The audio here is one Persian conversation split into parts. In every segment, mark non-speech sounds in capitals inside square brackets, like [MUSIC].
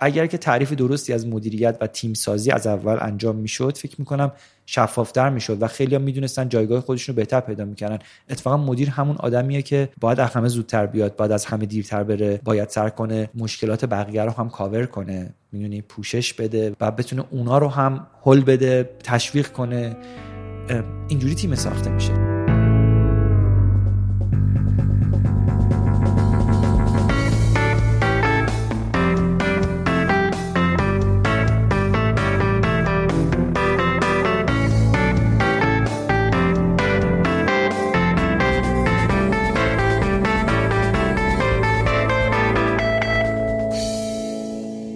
اگر که تعریف درستی از مدیریت و تیم سازی از اول انجام می‌شد فکر می‌کنم شفافتر می‌شد و خیلی می‌دونستن جایگاه خودشون رو بهتر پیدا می‌کنن اتفاقا مدیر همون آدمیه که باید از همه زودتر بیاد باید از همه دیرتر بره باید سر کنه مشکلات بقیه رو هم کاور کنه. می‌دونی؟ پوشش بده و بتونه اونا رو هم هل بده تشویق کنه. اینجوری تیم ساخته میشه.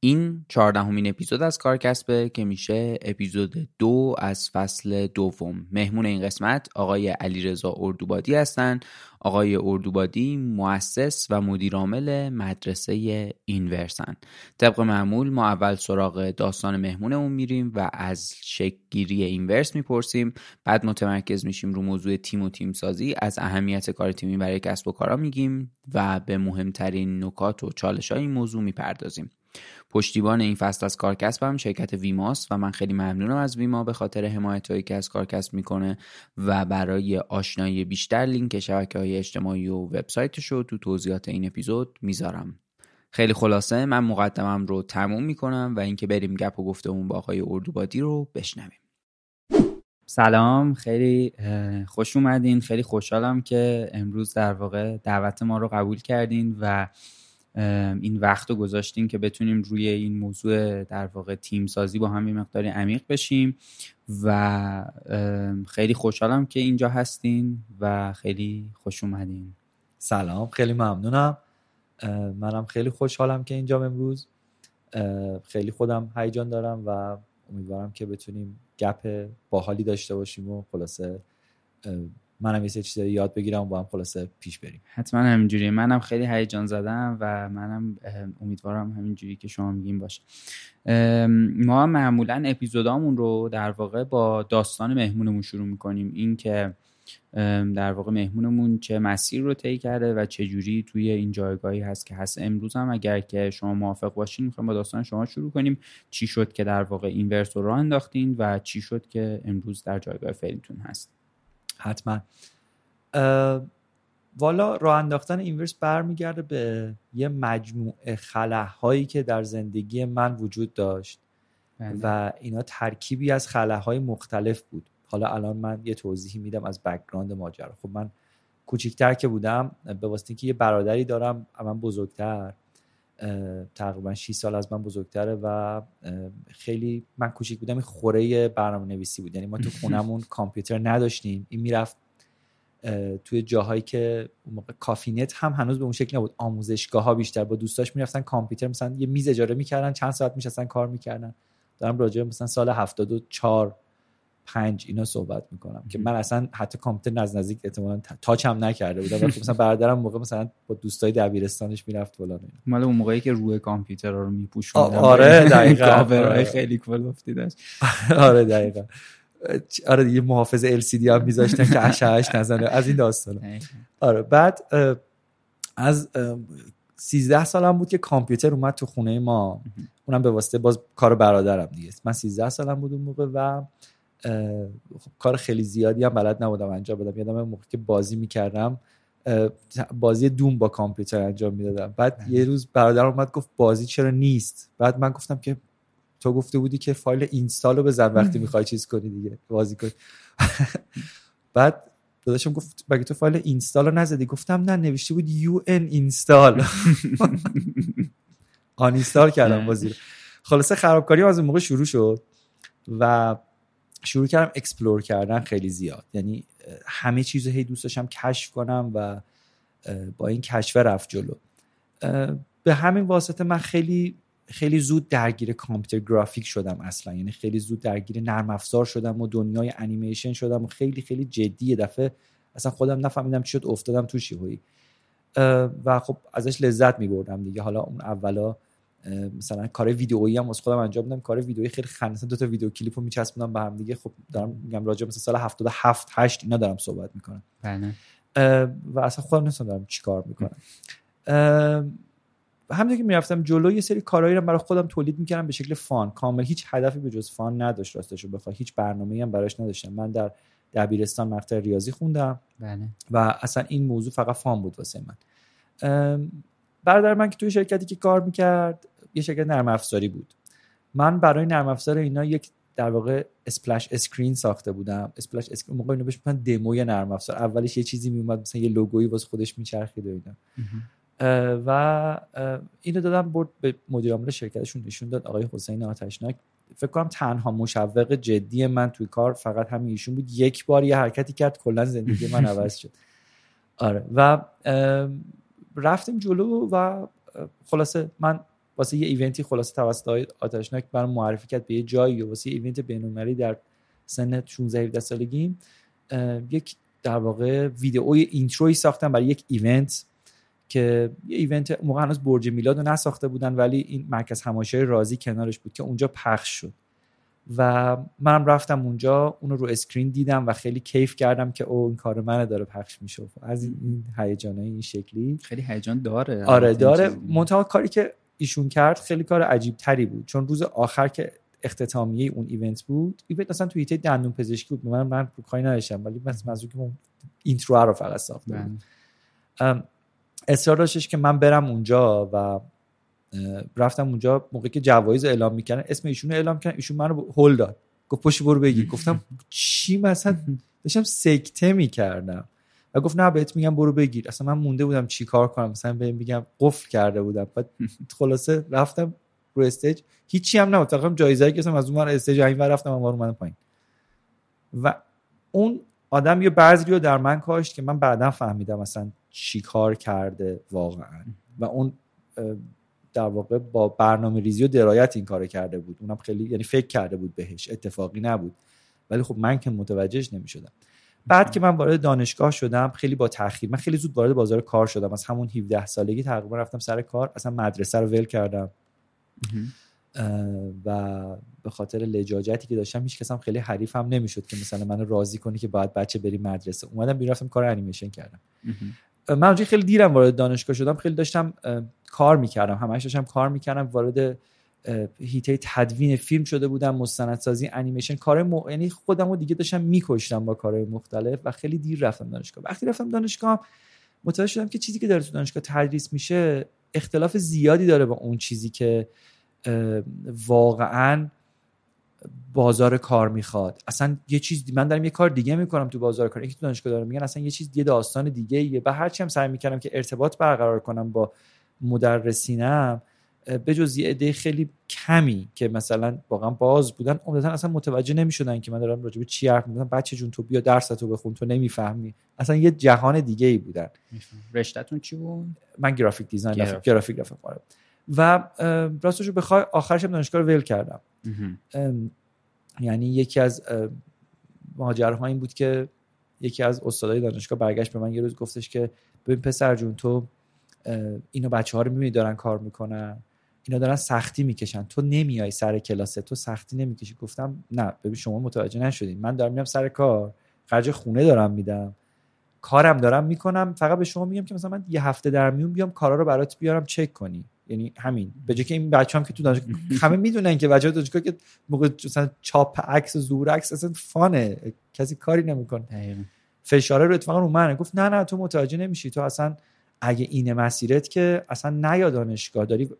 این چهاردهمین اپیزود از کارکسبه که میشه اپیزود دو از فصل دوم. مهمون این قسمت آقای علیرضا اردوبادی هستن. آقای اردوبادی مؤسس و مدیرعامل مدرسه اینورسن طبق معمول ما اول سراغ داستان مهمونمون میریم و از شکلگیری اینورس می‌پرسیم. بعد متمرکز میشیم رو موضوع تیم و تیم سازی از اهمیت کار تیمی برای کسب و کارا میگیم و به مهمترین نکات و چالش های این موضوع می‌پردازیم. پشتیبان این فصل از کارکسبم شرکت ویماست و من خیلی ممنونم از ویما به خاطر حمایت هایی که از کارکسب می‌کنه و برای آشنایی بیشتر لینک شبکه های اجتماعی و وبسایتش رو تو توضیحات این اپیزود می‌ذارم. خیلی خلاصه من مقدمم رو تموم می‌کنم و اینکه بریم گپ و گفتمون با آقای اردوبادی رو بشنویم. سلام خیلی خوش اومدین. خیلی خوشحالم که امروز در واقع دعوت ما رو قبول کردین و این وقت رو گذاشتین که بتونیم روی این موضوع در واقع تیم سازی با هم یه مقداری عمیق بشیم و خیلی خوشحالم که اینجا هستین و خیلی خوش اومدین. سلام خیلی ممنونم. منم خیلی خوشحالم که اینجام امروز. خیلی خودم هیجان دارم و امیدوارم که بتونیم گپ باحالی داشته باشیم و خلاصه منم یه چیزایی یاد بگیرم و با هم خلاصه پیش بریم. حتما همینجوری منم خیلی هیجان زدم و منم امیدوارم همینجوری که شما میگین باشه. ما معمولا اپیزودامون رو در واقع با داستان مهمونمون شروع می‌کنیم. این که در واقع مهمونمون چه مسیر رو طی کرده و چه جوری توی این جایگاهی هست که هست. امروز هم اگر که شما موافق باشین می‌خوایم با داستان شما شروع کنیم. چی شد که در واقع اینورس رو انداختین و چی شد که امروز در جایگاه فعلیتون هست. حتما. والا راه انداختن اینورس برمیگرده به یه مجموعه خلاهایی که در زندگی من وجود داشت و اینا ترکیبی از خلاهای مختلف بود. حالا الان من یه توضیحی میدم از background ماجرا. خب من کوچیکتر که بودم به واسطه اینکه یه برادری دارم من بزرگتر. تقریبا 6 سال از من بزرگتره و خیلی من کوچیک بودم این خوره برنامه نویسی بود. یعنی ما تو خونمون کامپیوتر نداشتیم. این می‌رفت توی جاهایی که موقع کافینت هم هنوز به اون شکل نبود. آموزشگاه ها بیشتر با دوستاش می‌رفتن کامپیوتر مثلا یه میز اجاره می‌کردن چند ساعت میشستن کار می‌کردن. دارم راجع مثلا سال 74 پنج اینا صحبت می‌کنم که من اصلا حتی کامپیوتر نز نزدیک احتمالاً تاچ هم نکرده بودم. وقتی مثلا برادرم موقع مثلا با دوستای دبیرستانش می‌رفت فلان مال اون موقعی که روی کامپیوتر رو میپوشوندن آره [LAUGHS] دقیقاً. کاورای خیلی کلفتی داشت. [LAUGHS] آره دقیقاً. آره یه محافظ ال سی دی هم میذاشتن که اشعهش نزنه. از این داستان. [LAUGHS] آره بعد از 13 سالم بود که کامپیوتر اومد تو خونه ما. اونم به واسطه باز کار برادرم دیگه. من 13 سالم بود اون موقع و خب کار خیلی زیادی هم بلد نبودم انجام بدم. یادم موقع که بازی می‌کردم بازی دوم با کامپیوتر انجام می‌دادم. بعد یه روز برادر اومد گفت بازی چرا نیست؟ بعد من گفتم که تو گفته بودی که فایل اینستال رو بزن وقتی [LAUGHS] می‌خوای چیز کنی دیگه بازی کنی. [LAUGHS] بعد داداشم گفت بگه تو فایل اینستال رو نزدی؟ گفتم نه نوشته بود یو ان اینستال. [LAUGHS] uninstall کردم بازی رو. خلاصه خرابکاری از اون موقع شروع شد و شروع کردم explore کردن خیلی زیاد. یعنی همه چیز هی دوست داشتم کشف کنم و با این کشف رفت جلو. به همین واسطه من خیلی خیلی زود درگیر computer graphic شدم اصلا. یعنی خیلی زود درگیر نرم افزار شدم و دنیای انیمیشن شدم و خیلی خیلی جدی دفعه اصلا خودم نفهمیدم چی شد افتادم تو شیهویی و خب ازش لذت میبردم دیگه. حالا اون اولا مثلا کار ویدئویی هم از خودم انجام میدم. کار ویدئویی خیلی خنده. دو تا ویدیو کلیپو میچسبونم به هم دیگه. خب دارم میگم راجع مثلا سال 77 8 اینا دارم صحبت می‌کنم. بله. و اصلا خودم نمی‌دونم دارم چیکار می‌کنم. همونطور که می‌رفتم جلو یه سری کارهایی رو برای خودم تولید می‌کردم به شکل فان. کامل. هیچ هدفی به جز فان نداشت راستش رو بخوای. هیچ برنامه‌ای هم براش نداشتم. من در دبیرستان مقطع ریاضی خوندم. بله. و اصلا این موضوع فقط فان بود واسه من. برادر من که توی شرکتی که کار می‌کرد یه شرکت نرم افزاری بود. من برای نرم افزار اینا یک در واقع splash screen ساخته بودم. splash screen موقع اینو بهش میگن دموی نرم افزار اولش یه چیزی میومد مثلا یه لوگویی واسه خودش میچرخید و اینا. و اینو دادم برد به مدیر عامل شرکتشون نشون داد آقای حسین آتشناک. فکر کنم تنها مشوق جدی من توی کار فقط همین ایشون بود. یک بار یه حرکتی کرد کلا زندگی من عوض شد. [LAUGHS] آره. و رفتیم جلو و خلاصه من واسه یه event ی خلاصه توسط آتشناک برام معرفی کرد به یه جایی واسه یه event بین‌المللی در سن 16 17 سالگی. یک در واقع ویدئوی intro ی ساختم برای یک event که یه event موقع هنوز برج میلاد رو نساخته بودن ولی این مرکز همایشی رازی کنارش بود که اونجا پخش شد. و منم رفتم اونجا اونو رو screen دیدم و خیلی کیف کردم که او این کار منه داره پخش میشه. از این هیجانای این شکلی. خیلی هیجان داره. آره داره. منتها کاری که ایشون کرد خیلی کار عجیب تری بود. چون روز آخر که اختتامیه اون event بود event اصلا توی دندون پزشکی بود. من من کاری نداشتم ولی مثلا که intro رو فقط ساختم. اصرار داشتش که من برم اونجا و رفتم اونجا موقعی که جوایز اعلام می‌کنن اسم ایشون اعلام کردن ایشون منو هول داد. گفت پاشو برو بگیر [LAUGHS] گفتم چی مثلا؟ داشتم سکته می‌کردم. و گفت نه بهت میگم برو بگیر. اصلا من مونده بودم چی کار کنم مثلا بهم میگم قفل کرده بودم. بعد [LAUGHS] خلاصه رفتم رو stage. هیچی هم نبود. فقط جایزه که از اون stage این رفتم اون من پایین. و اون آدم یه بذری رو در من کاشت که من بعدا فهمیدم مثلا چی کار کرده واقعا. و اون در واقع با برنامه ریزی و درایت این کار کرده بود. اونم خیلی یعنی فکر کرده بود بهش اتفاقی نبود. ولی خب من که متوجهش نمی شدم بعد که من وارد دانشگاه شدم خیلی با تاخیر من خیلی زود وارد بازار کار شدم. از همون 17 سالگی تقریبا رفتم سر کار اصلا مدرسه رو ول کردم. و به خاطر لجاجتی که داشتم هیچ کس هم خیلی حریفم نمی‌شد که مثلا منو راضی کنی که باید بچه بری مدرسه. اومدم بیرون رفتم کار انیمیشن کردم. من خیلی دیرم وارد دانشگاه شدم خیلی داشتم کار می‌کردم. همش داشتم کار می‌کردم وارد هیته تدوین فیلم شده بودم مستندسازی انیمیشن کار م... یعنی خودم رو دیگه داشتم میکشتم با کارهای مختلف و خیلی دیر رفتم دانشگاه. وقتی رفتم دانشگاه متوجه شدم که چیزی که داره تو دانشگاه تدریس میشه اختلاف زیادی داره با اون چیزی که واقعا بازار کار می‌خواد. اصلا یه چیز من دارم یه کار دیگه می‌کنم تو بازار کار. یکی تو دانشگاه دارم میگن اصلا یه چیز یه داستان دیگه ایه و هرچی هم سعی می‌کردم که ارتباط برقرار کنم با مدرسینم به جز یه عده خیلی کمی که مثلا واقعا باز بودن عمدتا اصلا متوجه نمی‌شدن که من دارم راجع به چی حرف می‌زنم. بچه جون تو بیا درستو بخون تو نمی‌فهمی. اصلا یه جهان دیگه ای بودن رشتهتون چی بود؟ من گرافیک دیزاین گرافیک. گرافیک و راستش رو بخوای آخرش دانشگاه رو ول کردم. یعنی یکی از ماجراها این بود که یکی از استادای دانشگاه برگشت به من یه روز گفتش که ببین پسر جون تو اینو بچه ها رو می‌بینی دارن کار می‌کنن. اینا دارن سختی می‌کشن. تو نمیای سر کلاسه. تو سختی نمی‌کشی. گفتم نه ببین شما متوجه نشدین. من دارم میام سر کار. خرج خونه دارم میدم. کارم دارم می‌کنم. فقط به شما میگم که مثلا من یه هفته در میون بیام کارا رو برات بیارم چک کنی. یعنی همین. به جای که این بچه هم که تو دانشگاه [LAUGHS] همه می‌دونن که بچه دانشگاه که موقع مثلا چاپ عکس و ظهور عکس اصلا fun ه. کسی کاری نمی‌کنه. فشاره رو اتفاقا رو منه. گفت نه نه تو متوجه نمیشی. تو اصلا اگه اینه مسیرت که اصلا نیا دانشگاه داری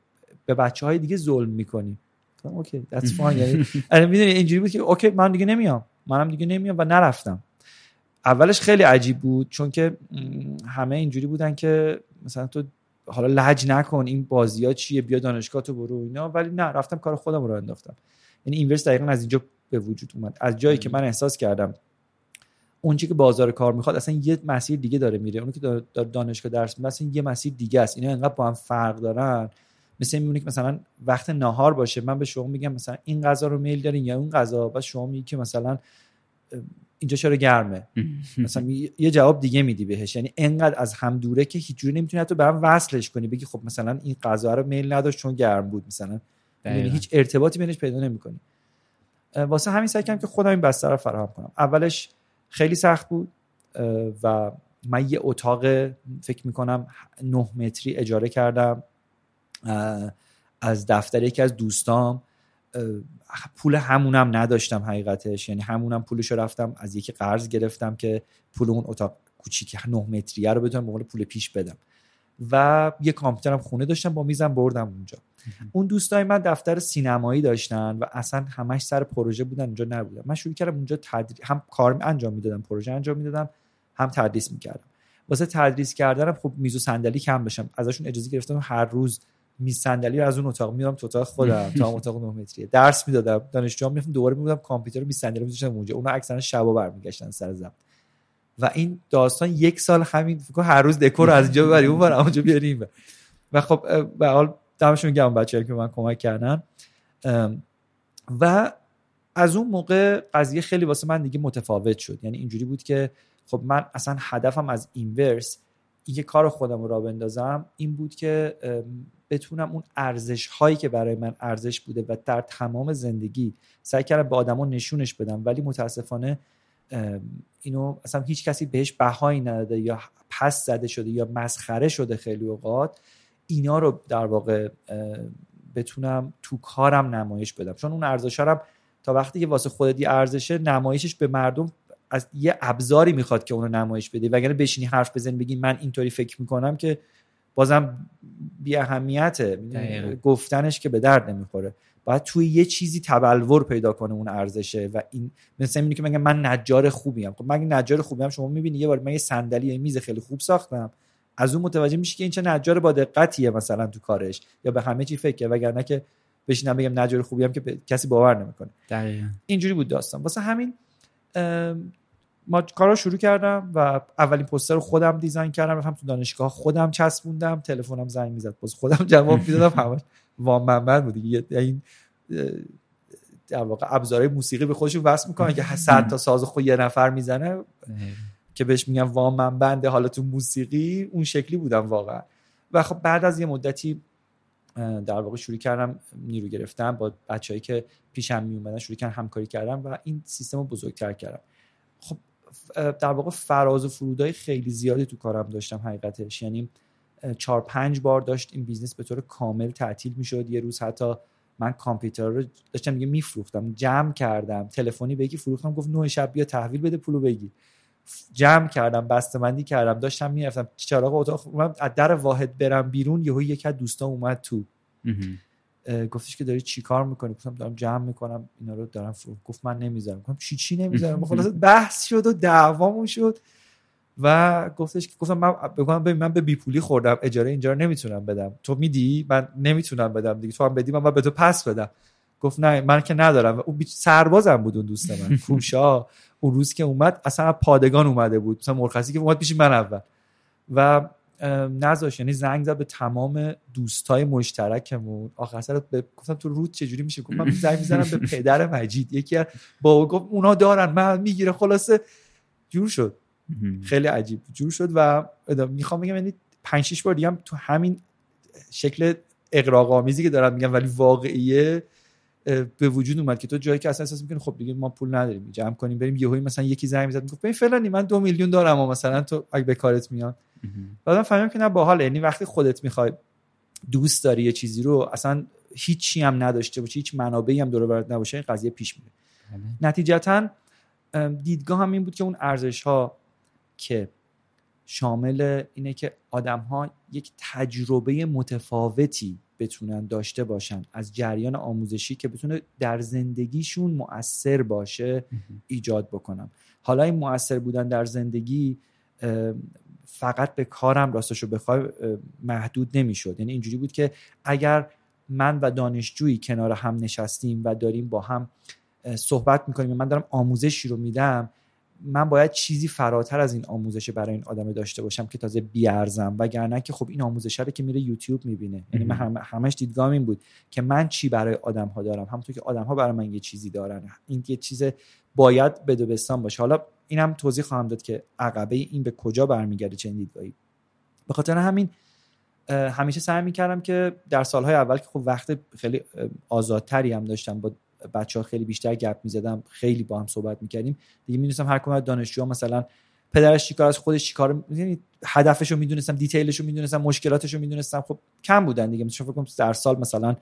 به بچه های دیگه ظلم می‌کنی. OK that's fine. یعنی [LAUGHS] می‌دونی اینجوری بود که OK من دیگه نمیام. منم دیگه نمیام و نرفتم. اولش خیلی عجیب بود چون که همه اینجوری بودن که مثلا تو حالا لج نکن این بازی ها چیه؟ بیا دانشگاه تو برو اینا. ولی نه رفتم کار خودم رو انداختم. یعنی اینورس دقیقا از اینجا به وجود اومد. از جایی که من احساس کردم اون که بازار کار می‌خواد اصلا یه مسیر دیگه داره میره. اونی که داره دانشگاه درس میده اصلا یه مسیر دیگه است. اینا انقدر با هم فرق دارن. مثل میمونه که مثلا وقت نهار باشه من به شما میگم مثلا این غذا رو میل دارین یا اون غذا؟ و شما میگی که مثلا اینجا چرا گرمه؟ مثلا یه جواب دیگه میدی بهش. یعنی انقدر از هم دوره که هیچ جوری نمی‌تونی حتی به هم وصلش کنی. بگی خب مثلا این غذا رو میل نداشت چون گرم بود مثلا. یعنی هیچ ارتباطی بینش پیدا نمی‌کنی. واسه همین سعی کردم که خودم این بستر رو فراهم کنم. اولش خیلی سخت بود و من یه اتاق فکر می‌کنم نه متری اجاره کردم از دفتر یکی از دوستام. پول همونم نداشتم حقیقتش. یعنی همونم پولش رفتم از یکی قرض گرفتم که پول اون اتاق کوچیک 9 متریه رو بتونم به پول پیش بدم. و یه کامپیوترم خونه داشتم با میزم بردم اونجا. اون دوستای من دفتر سینمایی داشتن و اصلا همش سر پروژه بودن اونجا نبودم. من شروع کردم اونجا تدریس هم کار انجام می‌دادم پروژه انجام می‌دادم هم تدریس می‌کردم. واسه تدریس کردنم خب میز و صندلی کم بشم ازشون اجازه گرفتم هر روز میز صندلی رو از اون اتاق میرم تو اتاق خودم [LAUGHS] تا اتاق 9 متریه درس می‌دادم دانشجو می‌رفتم دوباره میبودم کامپیوتر میز صندلی میذاشتم اونجا. اونا اکثرا شبا برمیگشتن سر زب و این داستان یک سال همین فکر هر روز دکور از اینجا ببری اون اونجا بیاریم. و خب به حال دمشون گرم بچه‌ها که من کمک کردن. و از اون موقع قضیه خیلی واسه من دیگه متفاوت شد. یعنی اینجوری بود که خب من اصلا هدفم از اینورس اینکه کار خودم رو را بندازم این بود که بتونم اون ارزش هایی که برای من ارزش بوده و در تمام زندگی سعی کردم به آدما نشونش بدم ولی متاسفانه اینو اصلا هیچ کسی بهش بهایی نداده یا پس زده شده یا مسخره شده خیلی اوقات. اینا رو در واقع بتونم تو کارم نمایش بدم. چون اون ارزش تا وقتی که واسه خودت یه ارزشه نمایشش به مردم از یه ابزاری می‌خواد که اونو نمایش بده وگرنه بشینی حرف بزنی بگی من اینطوری فکر می‌کنم که بازم بی اهمیته گفتنش که به درد نمی‌خوره. باید توی یه چیزی تبلور پیدا کنه اون ارزشه و این مثل اینه که میگم من نجار خوبیم. خب من نجار خوبیم شما می‌بینی یه بار من یه صندلی یه میز خیلی خوب ساختم. از اون متوجه میشه که این چه نجار با دقتیه مثلا تو کارش یا به همه چی فکر وگرنه که بشینم بگم نجار خوبیم که کسی باور نمی‌کنه. دقیقاً. اینجوری بود داستان. واسه همین ما کارا شروع کردم و اولین پوستر رو خودم دیزاین کردم رفتم تو دانشگاه خودم چسبوندم تلفنم زنگ می‌زد باز خودم [LAUGHS] جواب می‌دادم همش وام منبن بود. دیگه این در واقع ابزارهای موسیقی به خودشون وصل می‌کنن که [LAUGHS] صد تا ساز خود یه نفر می‌زنه. که بهش میگن وام من بنده حالا تو موسیقی اون شکلی بودم واقعا. و خب بعد از یه مدتی در واقع شروع کردم نیرو گرفتم با بچههایی که پیشم می اومدن شروع کردم همکاری کردم و این سیستم رو بزرگتر کردم. خب در واقع فراز و فرودهای خیلی زیادی تو کارم داشتم حقیقتش. یعنی چهار پنج بار داشت این business به طور کامل تعطیل می‌شد. یه روز حتی من کامپیوتر رو داشتم دیگه میفروختم جمع کردم تلفنی دیگه فروختم گفت نه شب بیا تحویل بده پولو دیگه جمع کردم بسته‌بندی کردم داشتم می‌رفتم چراغ اتاق من از در واحد برم بیرون یهو یکی از دوستان اومد تو. گفتش که داری چی کار می‌کنی؟ گفتم دارم جمع می‌کنم اینا رو دارم فرو گفت من نمی‌ذارم. گفتم چی چی نمی‌ذارم؟ خلاص بحث شد و دعوامون شد. و گفتش که گفتم من بگم ببین من به بیپولی خوردم. اجاره اینجا رو نمی‌تونم بدم. تو میدی؟ من نمی‌تونم بدم دیگه. تو هم بدی من به تو پس بدم. گفت نه من که ندارم. و اون سربازم بود اون دوست من. [LAUGHS] کوشا اون روز که اومد اصلا پادگان اومده بود. مثلا مرخصی که اومد پیش من اول. و نذاش. یعنی زنگ زد به تمام دوستای مشترکمون. آخر سر گفتم تو روت چجوری میشه؟ گفتم من زنگ می‌زنم به [LAUGHS] پدر مجید. یکی از بابا گفت اونا دارن من می‌گیره. خلاصه جور شد. خیلی عجیب. جور شد و می‌خوام بگم یعنی 5 6 بار دیگه تو همین شکل اقراق آمیزی که دارم میگم ولی واقعیه به وجود اومد که تو جایی که اصلا احساس می‌کنی خب دیگه ما پول نداریم جمع کنیم بریم یهویی مثلا یکی زنگ می‌زد می‌گفت ببین فلانی من دو میلیون دارم و مثلا تو اگه به کارت میاد. بعدم فهمیدم که نه باحال یعنی وقتی خودت می‌خوای دوست داری یه چیزی رو اصلا هیچی هم نداشته باشه هیچ منابعی هم دور برات نباشه این قضیه پیش میره. بله. نتیجتا دیدگاه هم این بود که اون ارزش ها که شامل اینه که آدم ها یک تجربه متفاوتی بتونن داشته باشن از جریان آموزشی که بتونه در زندگیشون مؤثر باشه ایجاد بکنم حالا این مؤثر بودن در زندگی فقط به کارم راستش رو بخوای محدود نمی‌شد. یعنی اینجوری بود که اگر من و دانشجویی کنار هم نشستیم و داریم با هم صحبت می‌کنیم من دارم آموزشی رو میدم من باید چیزی فراتر از این آموزش برای این آدم داشته باشم که تازه بیارزم. وگرنه که خب این آموزش رو که میره یوتیوب می‌بینه. یعنی من هم همش دیدگاه این بود که من چی برای آدم ها دارم. همونطور که آدم ها برای من یه چیزی دارن. این یه چیز باید بدوبستان باشه. حالا اینم توضیح خواهم داد که عقبه این به کجا برمیگرده چنین دیدگاهی. به خاطر همین همیشه سعی می‌کردم که در سالهای اول که خب وقت خیلی آزادتری هم داشتم با بچه ها خیلی بیشتر گپ می‌زدم خیلی با هم صحبت می‌کردیم دیگه می‌دونستم هر کدوم دانشجو مثلا پدرش چیکار از خودش چیکار یعنی هدفشو می‌دونستم دیتیلشو می‌دونستم مشکلاتشو می‌دونستم خب کم بودن دیگه مثلا فکر در سال مثلا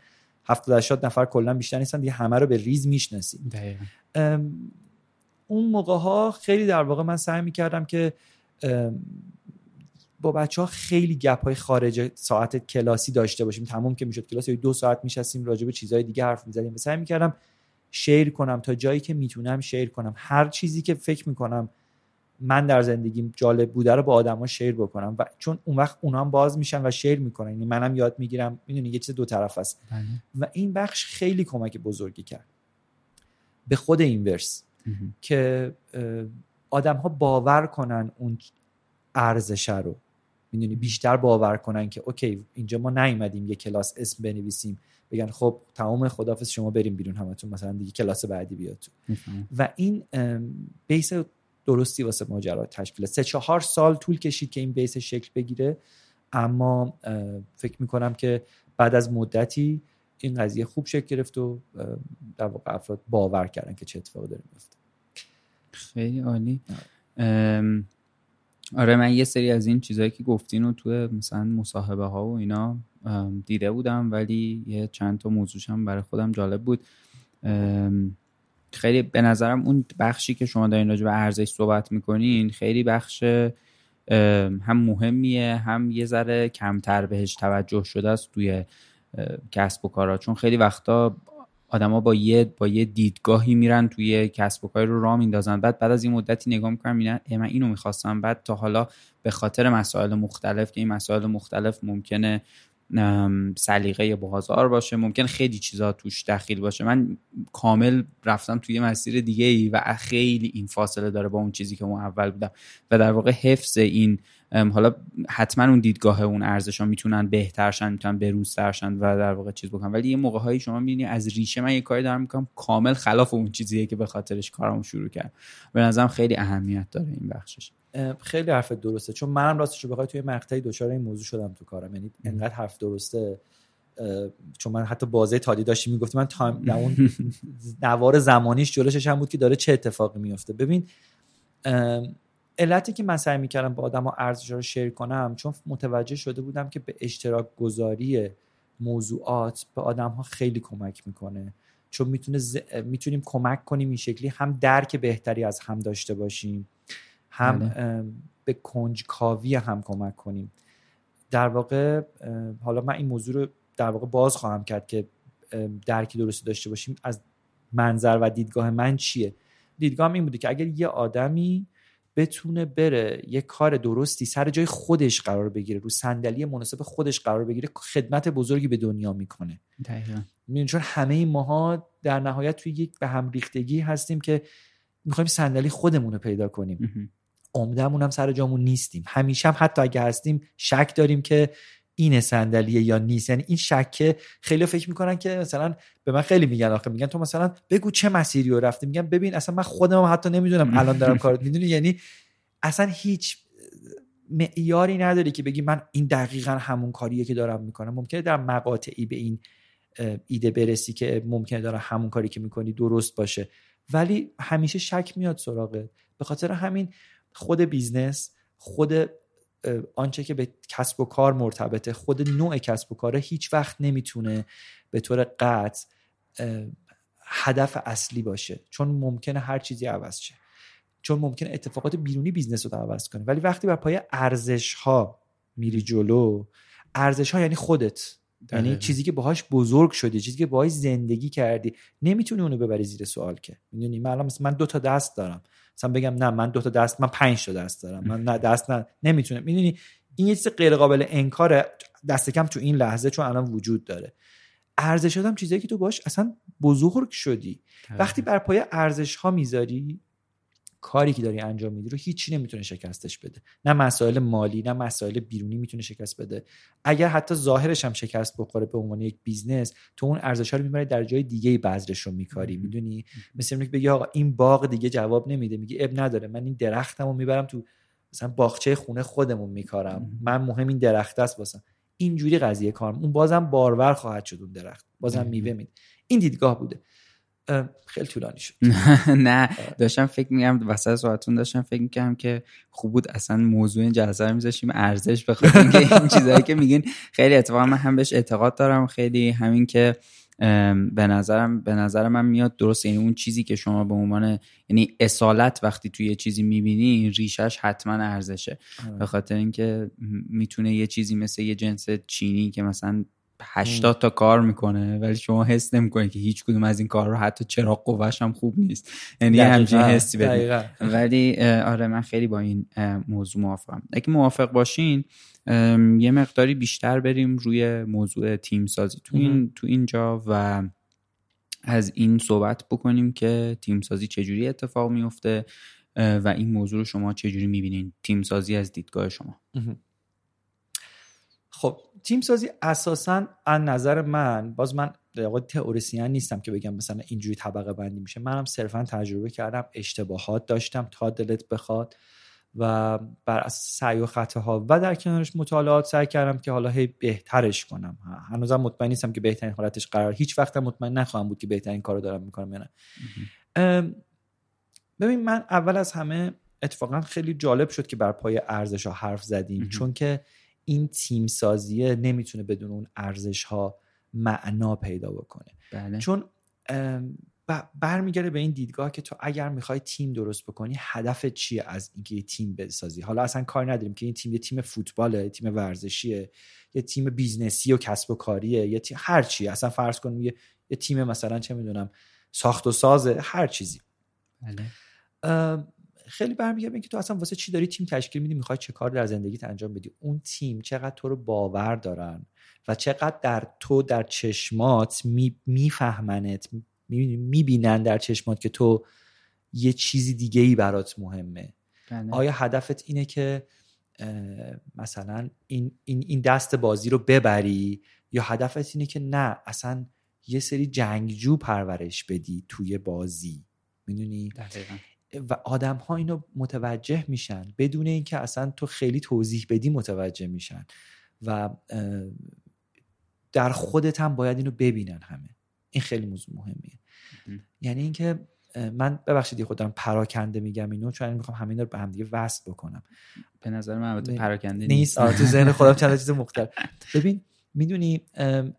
70 80 نفر کلا بیشتر نیستن دیگه همه رو به ریز می‌شناسیم. اون موقع ها خیلی در واقع من سعی می‌کردم که با بچه ها خیلی گپ های خارج ساعت کلاسی داشته باشیم. تموم که می‌شد کلاس دو ساعت میشستیم راجع به چیزهای دیگه حرف می‌زدیم و سعی می‌کردم شیر کنم تا جایی که می‌تونم شیر کنم. هر چیزی که فکر می‌کنم من در زندگیم جالب بوده رو با آدما شیر بکنم و چون اون وقت اونا هم باز میشن و شیر می‌کنن یعنی منم یاد می‌گیرم می‌دونی یه چیز دو طرف است. بله. و این بخش خیلی کمک بزرگی کرد. به خود این ورس. که آدم ها باور کنن اون ارزش رو. می‌دونی؟ بیشتر باور کنن که اوکی اینجا ما نیومدیم یه کلاس اسم بنویسیم. بگن خب تمام خدافظ شما بریم بیرون همتون مثلا دیگه کلاس بعدی بیاد تو. و این بیس درستی واسه ماجرا تشکیل سه چهار سال طول کشید که این بیس شکل بگیره. اما فکر می‌کنم که بعد از مدتی این قضیه خوب شکل گرفت و در واقع افراد باور کردن که چه اتفاقی داره میفته خیلی عالی. آره من یه سری از این چیزهایی که گفتین و تو مثلا مصاحبه ها و اینا دیده بودم ولی یه چند تا موضوعش هم برای خودم جالب بود. خیلی به نظرم اون بخشی که شما دارین راجع به ارزش صحبت می‌کنین خیلی بخش هم مهمیه هم یه ذره کمتر بهش توجه شده است توی کسب و کارا. چون خیلی وقتا آدما با یه با یه دیدگاهی میرن توی کسب و کاری رو راه میندازن. بعد بعد از این مدتی نگاه می‌کنم میگن من اینو می‌خواستم. بعد تا حالا به خاطر مسائل مختلف که این مسائل مختلف ممکنه سلیقه بازار باشه ممکن خیلی چیزا توش دخیل باشه. من کامل رفتم توی مسیر دیگه ای و خیلی این فاصله داره با اون چیزی که اون اول بودم. و در واقع حفظ این حالا حتما اون دیدگاه اون ارزش ها می‌تونن بهترشن می‌تونن بروزترشن و در واقع چیز بکنن. ولی یه موقع هایی شما می‌بینی از ریشه من یه کاری دارم می‌کنم کامل خلاف اون چیزیه که به خاطرش کارمو شروع کرد. به نظرم خیلی اهمیت داره این بخشش. خیلی حرف درسته. چون منم راستش رو بخوای توی مقطعی دچار این موضوع شدم تو کارم. یعنی انقدر حرف درسته چون من حتی بازه تادی داشتی می‌گفتی من تایم اون [LAUGHS] نوار زمانیش جلوشش هم بود که داره چه اتفاقی میفته ببین علتی که من سعی می‌کردم با آدم ها ارزش رو شیر کنم چون متوجه شده بودم که به اشتراک گذاری موضوعات به آدم ها خیلی کمک می‌کنه. چون می‌تونه می‌تونیم کمک کنیم این شکلی هم درک بهتری از هم داشته باشیم هم بله. به کنجکاوی هم کمک کنیم. در واقع حالا من این موضوع رو در واقع باز خواهم کرد که درکی درستی داشته باشیم از منظر و دیدگاه من چیه؟ دیدگاه این بوده که اگر یه آدمی بتونه بره یه کار درستی سر جای خودش قرار بگیره رو صندلی مناسب خودش قرار بگیره خدمت بزرگی به دنیا می‌کنه. چون همه این ماها در نهایت توی یک به هم ریختگی هستیم که می‌خوایم صندلی خودمون رو پیدا کنیم. عمدهمون هم سر جامون نیستیم. همیشه هم حتی اگه هستیم شک داریم که این صندلیه یا نیست. یعنی این شکه خیلی فکر می‌کنن که مثلا به من خیلی میگن آخه میگن تو مثلا بگو چه مسیری رو رفتی. میگن ببین اصلا من خودم حتی نمی‌دونم [LAUGHS] الان دارم کارت می‌دونی؟ یعنی اصلا هیچ معیاری نداری که بگی من این دقیقا همون کاریه که دارم می‌کنم. ممکنه در مقاطعی به این ایده برسی که ممکنه داره همون کاری که می‌کنی درست باشه. ولی همیشه شک میاد سراغه به خاطر همین خود business خود آنچه که به کسب و کار مرتبطه. خود نوع کسب و کاره هیچ وقت نمی‌تونه به طور قطع هدف اصلی باشه. چون ممکنه هر چیزی عوض شه. چون ممکنه اتفاقات بیرونی business رو عوض کنه. ولی وقتی بر پای ارزش ها میری جلو ارزش ها یعنی خودت. یعنی چیزی که باهاش بزرگ شدی چیزی که باهاش زندگی کردی نمی‌تونی اونو ببری زیر سوال که. می‌دونی؟ من الان من دو تا دست دارم. مثلا بگم نه من دو تا دست من پنج تا دست دارم. من نه دست نه. نمی‌تونم می‌دونی؟ این یه چیز غیر قابل انکاره دست کم تو این لحظه چون الان وجود داره. ارزش هم چیزایی که تو باش اصلا بزرگ شدی. وقتی بر پای ارزش ها می‌ذاری کاری که داری انجام میدی رو هیچی نمی‌تونه شکستش بده. نه مسائل مالی نه مسائل بیرونی می‌تونه شکست بده. اگر حتی ظاهرش هم شکست بخوره به عنوان یک business تو اون ارزش ها رو می‌بری در جای دیگه بذرش رو میکاری. می‌دونی؟ مثل اینکه بگی آقا این باغ دیگه جواب نمیده میگی اب نداره. من این درختمو می‌برم تو مثلا باغچه خونه خودمون میکارم. من مهم این درخت است واسم. اینجوری قضیه کارم اون بازم بارور خواهد شد اون درخت. بازم میوه میده. این دیدگاه بوده. خیلی طولانی شد. [LAUGHS] نه داشتم فکر میگم وسط صحبتون داشتم فکر میگم که خوب بود اصلا موضوع این جلسه رو میذاشیم ارزش بخاطر اینکه [LAUGHS] این چیزایی که میگین خیلی اتفاقا من هم بهش اعتقاد دارم. خیلی همین که به نظرم به نظر من میاد درست. یعنی اون چیزی که شما به عنوان یعنی اصالت وقتی توی یه چیزی می‌بینی ریشش حتما ارزشه. آره. به خاطر اینکه می‌تونه یه چیزی مثل یه جنس چینی که مثلا 80 تا کار می‌کنه ولی شما حس نمی‌کنید که هیچ کدوم از این کار رو حتی چراغ قوهش هم خوب نیست. یعنی همچین حسی بدید ولی آره من خیلی با این موضوع موافقم. اگه موافق باشین یه مقداری بیشتر بریم روی موضوع تیم سازی تو این تو اینجا و از این صحبت بکنیم که تیم سازی چجوری اتفاق میفته و این موضوع رو شما چجوری می‌بینین. تیم سازی از دیدگاه شما. خب تیم سازی اساسا از نظر من باز من در تئوریسین نیستم که بگم مثلا اینجوری طبقه بندی میشه. منم صرفا تجربه کردم اشتباهات داشتم تا دلت بخواد و بر اساس سعی و خطاها و در کنارش مطالعات سعی کردم که حالا هی بهترش کنم. هنوزم مطمئن نیستم که بهترین حالتش قرار هیچ وقت مطمئن نخواهم بود که بهترین کارو دارم می‌کنم یا نه. ببین من اول از همه اتفاقا خیلی جالب شد که بر پای ارزش ها حرف زدیم. چون که این تیم سازیه نمی‌تونه بدون اون ارزش ها معنا پیدا بکنه بله. چون برمیگرده به این دیدگاه که تو اگر می‌خوای تیم درست بکنی هدف چیه از اینکه یه تیم بسازی حالا اصلا کار نداریم که این تیم یه تیم فوتباله تیم ورزشیه یه تیم business ی و کسب و کاریه یه تیم هر چی اصلا فرض کنیم یه, یه تیم مثلا چه می‌دونم ساخت و ساز هر چیزی بله. خیلی برمیگرده اینکه تو اصلا واسه چی داری تیم تشکیل میدی؟ می‌خوای چه کار در زندگیت انجام بدی؟ اون تیم چقدر تو رو باور دارن و چقدر در تو در چشمات میفهمنت می‌بینن در چشمات که تو یه چیزی دیگه ای برات مهمه. بله. آیا هدفت اینه که مثلا این, این, این دست بازی رو ببری؟ یا هدفت اینه که نه اصلا یه سری جنگجو پرورش بدی توی بازی؟ می‌دونی؟ و آدم ها اینو متوجه میشن بدون اینکه اصلا تو خیلی توضیح بدی متوجه میشن و در خودت هم باید اینو ببینن همه. این خیلی موضوع مهمیه. یعنی اینکه من ببخشید خودم پراکنده میگم اینو چون می‌خوام همین رو به هم دیگه وصل بکنم. به نظر من البته پراکنده نیست. آره تو ذهن خودم چند چیز [LAUGHS] مختلف. ببین می‌دونی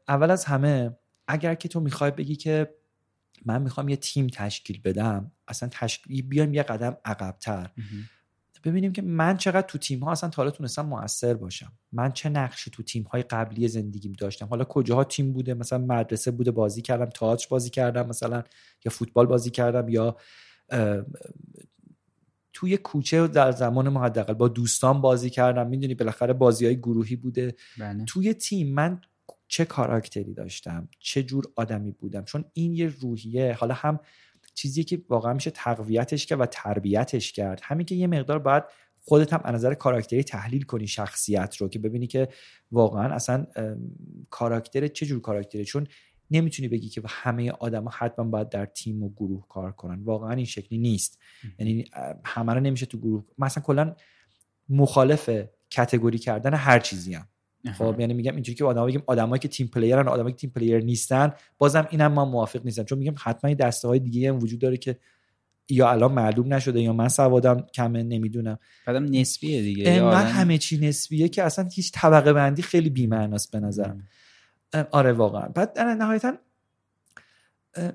اول از همه اگر که تو می‌خوای بگی که من می‌خوام یه تیم تشکیل بدم اصلا تشکیل بیایم یه قدم عقبتر. ببینیم که من چقدر تو تیم ها اصلا تا حالا تونستم موثر باشم. من چه نقشی تو تیم های قبلی زندگیم داشتم؟ حالا کجاها تیم بوده؟ مثلا مدرسه بوده بازی کردم تئاتر بازی کردم مثلا یا فوتبال بازی کردم یا توی کوچه در زمان ما حداقل با دوستان بازی کردم. می‌دونی بالاخره بازی های گروهی بوده. بله. توی تیم من چه کاراکتری داشتم چه جور آدمی بودم. چون این یه روحیه حالا هم چیزی که واقعا میشه تقویتش کرد و تربیتش کرد. همین که یه مقدار باید خودت هم از نظر کاراکتری تحلیل کنی شخصیت رو که ببینی که واقعا اصلا کاراکتر چه جور کاراکتری چون نمی‌تونی بگی که همه آدما حتما باید در تیم و گروه کار کنن. واقعا این شکلی نیست. یعنی همه رو نمیشه تو گروه مثلا کلا مخالف category کردن هر چیزی هم. خب یعنی میگم اینجوری که آدما بگیم آدمایی که team player ن آدمایی که team player نیستن بازم اینم ما موافق نیستم. چون میگم حتما دسته های دیگه هم وجود داره که یا الان معلوم نشده یا من سوادم کمه نمی‌دونم. بعدم نسبیه دیگه. انقدر همه چی نسبیه که اصلا هیچ طبقه بندی خیلی بی‌معناست به نظرم. آره واقعا. بعد نهایتا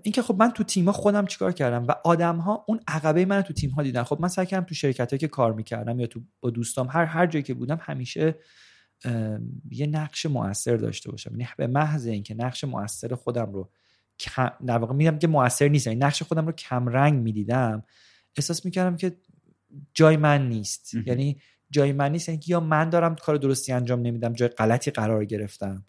اینکه خب من تو تیم‌ها خودم چیکار کردم و آدم ها اون عقبه من تو تیم ها دیدن. خب من سعی کردم تو شرکت که کار می‌کردم یا تو با دوستام هر هر جایی که بودم همیشه یه نقش موثر داشته باشم. یعنی به محض اینکه نقش موثر خودم رو در واقع میدم که موثر نیست یعنی نقش خودم رو کم رنگ می‌دیدم احساس می‌کردم که جای من نیست. یعنی جای من نیست یعنی یا من دارم کار درستی انجام نمیدم جای غلطی قرار گرفتم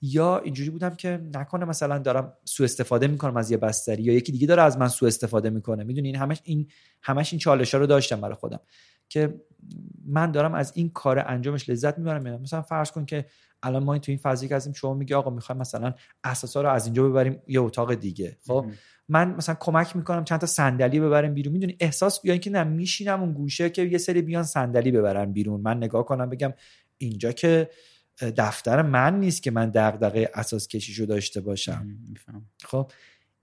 یا اینجوری بودم که نکنه مثلا دارم سوء استفاده می‌کنم از یه بستری یا یکی دیگه داره از من سوء استفاده می‌کنه. می‌دونین همش این همش این چالش ها رو داشتم برای خودم. که من دارم از این کار انجامش لذت می‌برم. مثلا فرض کن که الان ما تو این فضایی که هستیم شما میگی آقا می‌خوایم مثلا اساسا رو از اینجا ببریم یه اتاق دیگه. خب؟ من مثلا کمک می‌کنم چند تا صندلی ببریم بیرون. می‌دونی؟ احساس یا اینکه نه میشینم اون گوشه که یه سری بیان صندلی ببرن بیرون. من نگاه کنم بگم اینجا که دفتر من نیست که من دغدغه اساس کشیشو داشته باشم. خب؟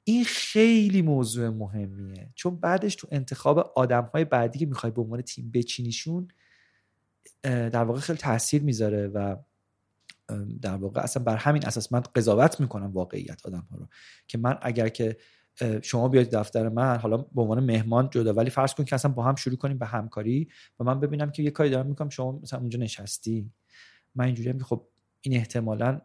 این خیلی موضوع مهمیه. چون بعدش تو انتخاب آدم های بعدی که می‌خوای به عنوان تیم بچینیشون در واقع خیلی تاثیر می‌ذاره و در واقع اصلا بر همین اساس من قضاوت می‌کنم واقعیت آدم ها رو. که من اگر که شما بیاید دفتر من حالا به عنوان مهمان جدا ولی فرض کن که اصلا با هم شروع کنیم به همکاری و من ببینم که یه کاری دارم می‌کنم شما مثلا اونجا نشستی. من اینجوری هم که خب این احتمالا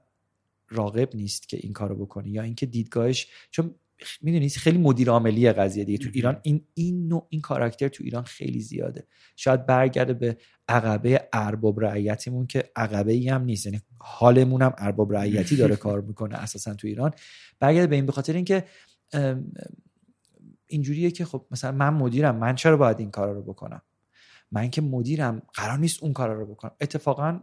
راقب نیست که این کارو بکنی یا اینکه دیدگاهش چون می‌دونید خیلی مدیر عاملی قضیه دیگه تو ایران. این این نوع این کاراکتر تو ایران خیلی زیاده. شاید برگرده به عقبه ارباب رعیتیمون که عقبه ای هم نیست. یعنی حالمون هم ارباب رعیتی داره [LAUGHS] کار می‌کنه اساسا تو ایران. برگرده به این به خاطر اینکه اینجوریه که خب مثلا من مدیرم من چرا باید این کارا رو بکنم؟ من که مدیرم قرار نیست اون کارا رو بکنم. اتفاقا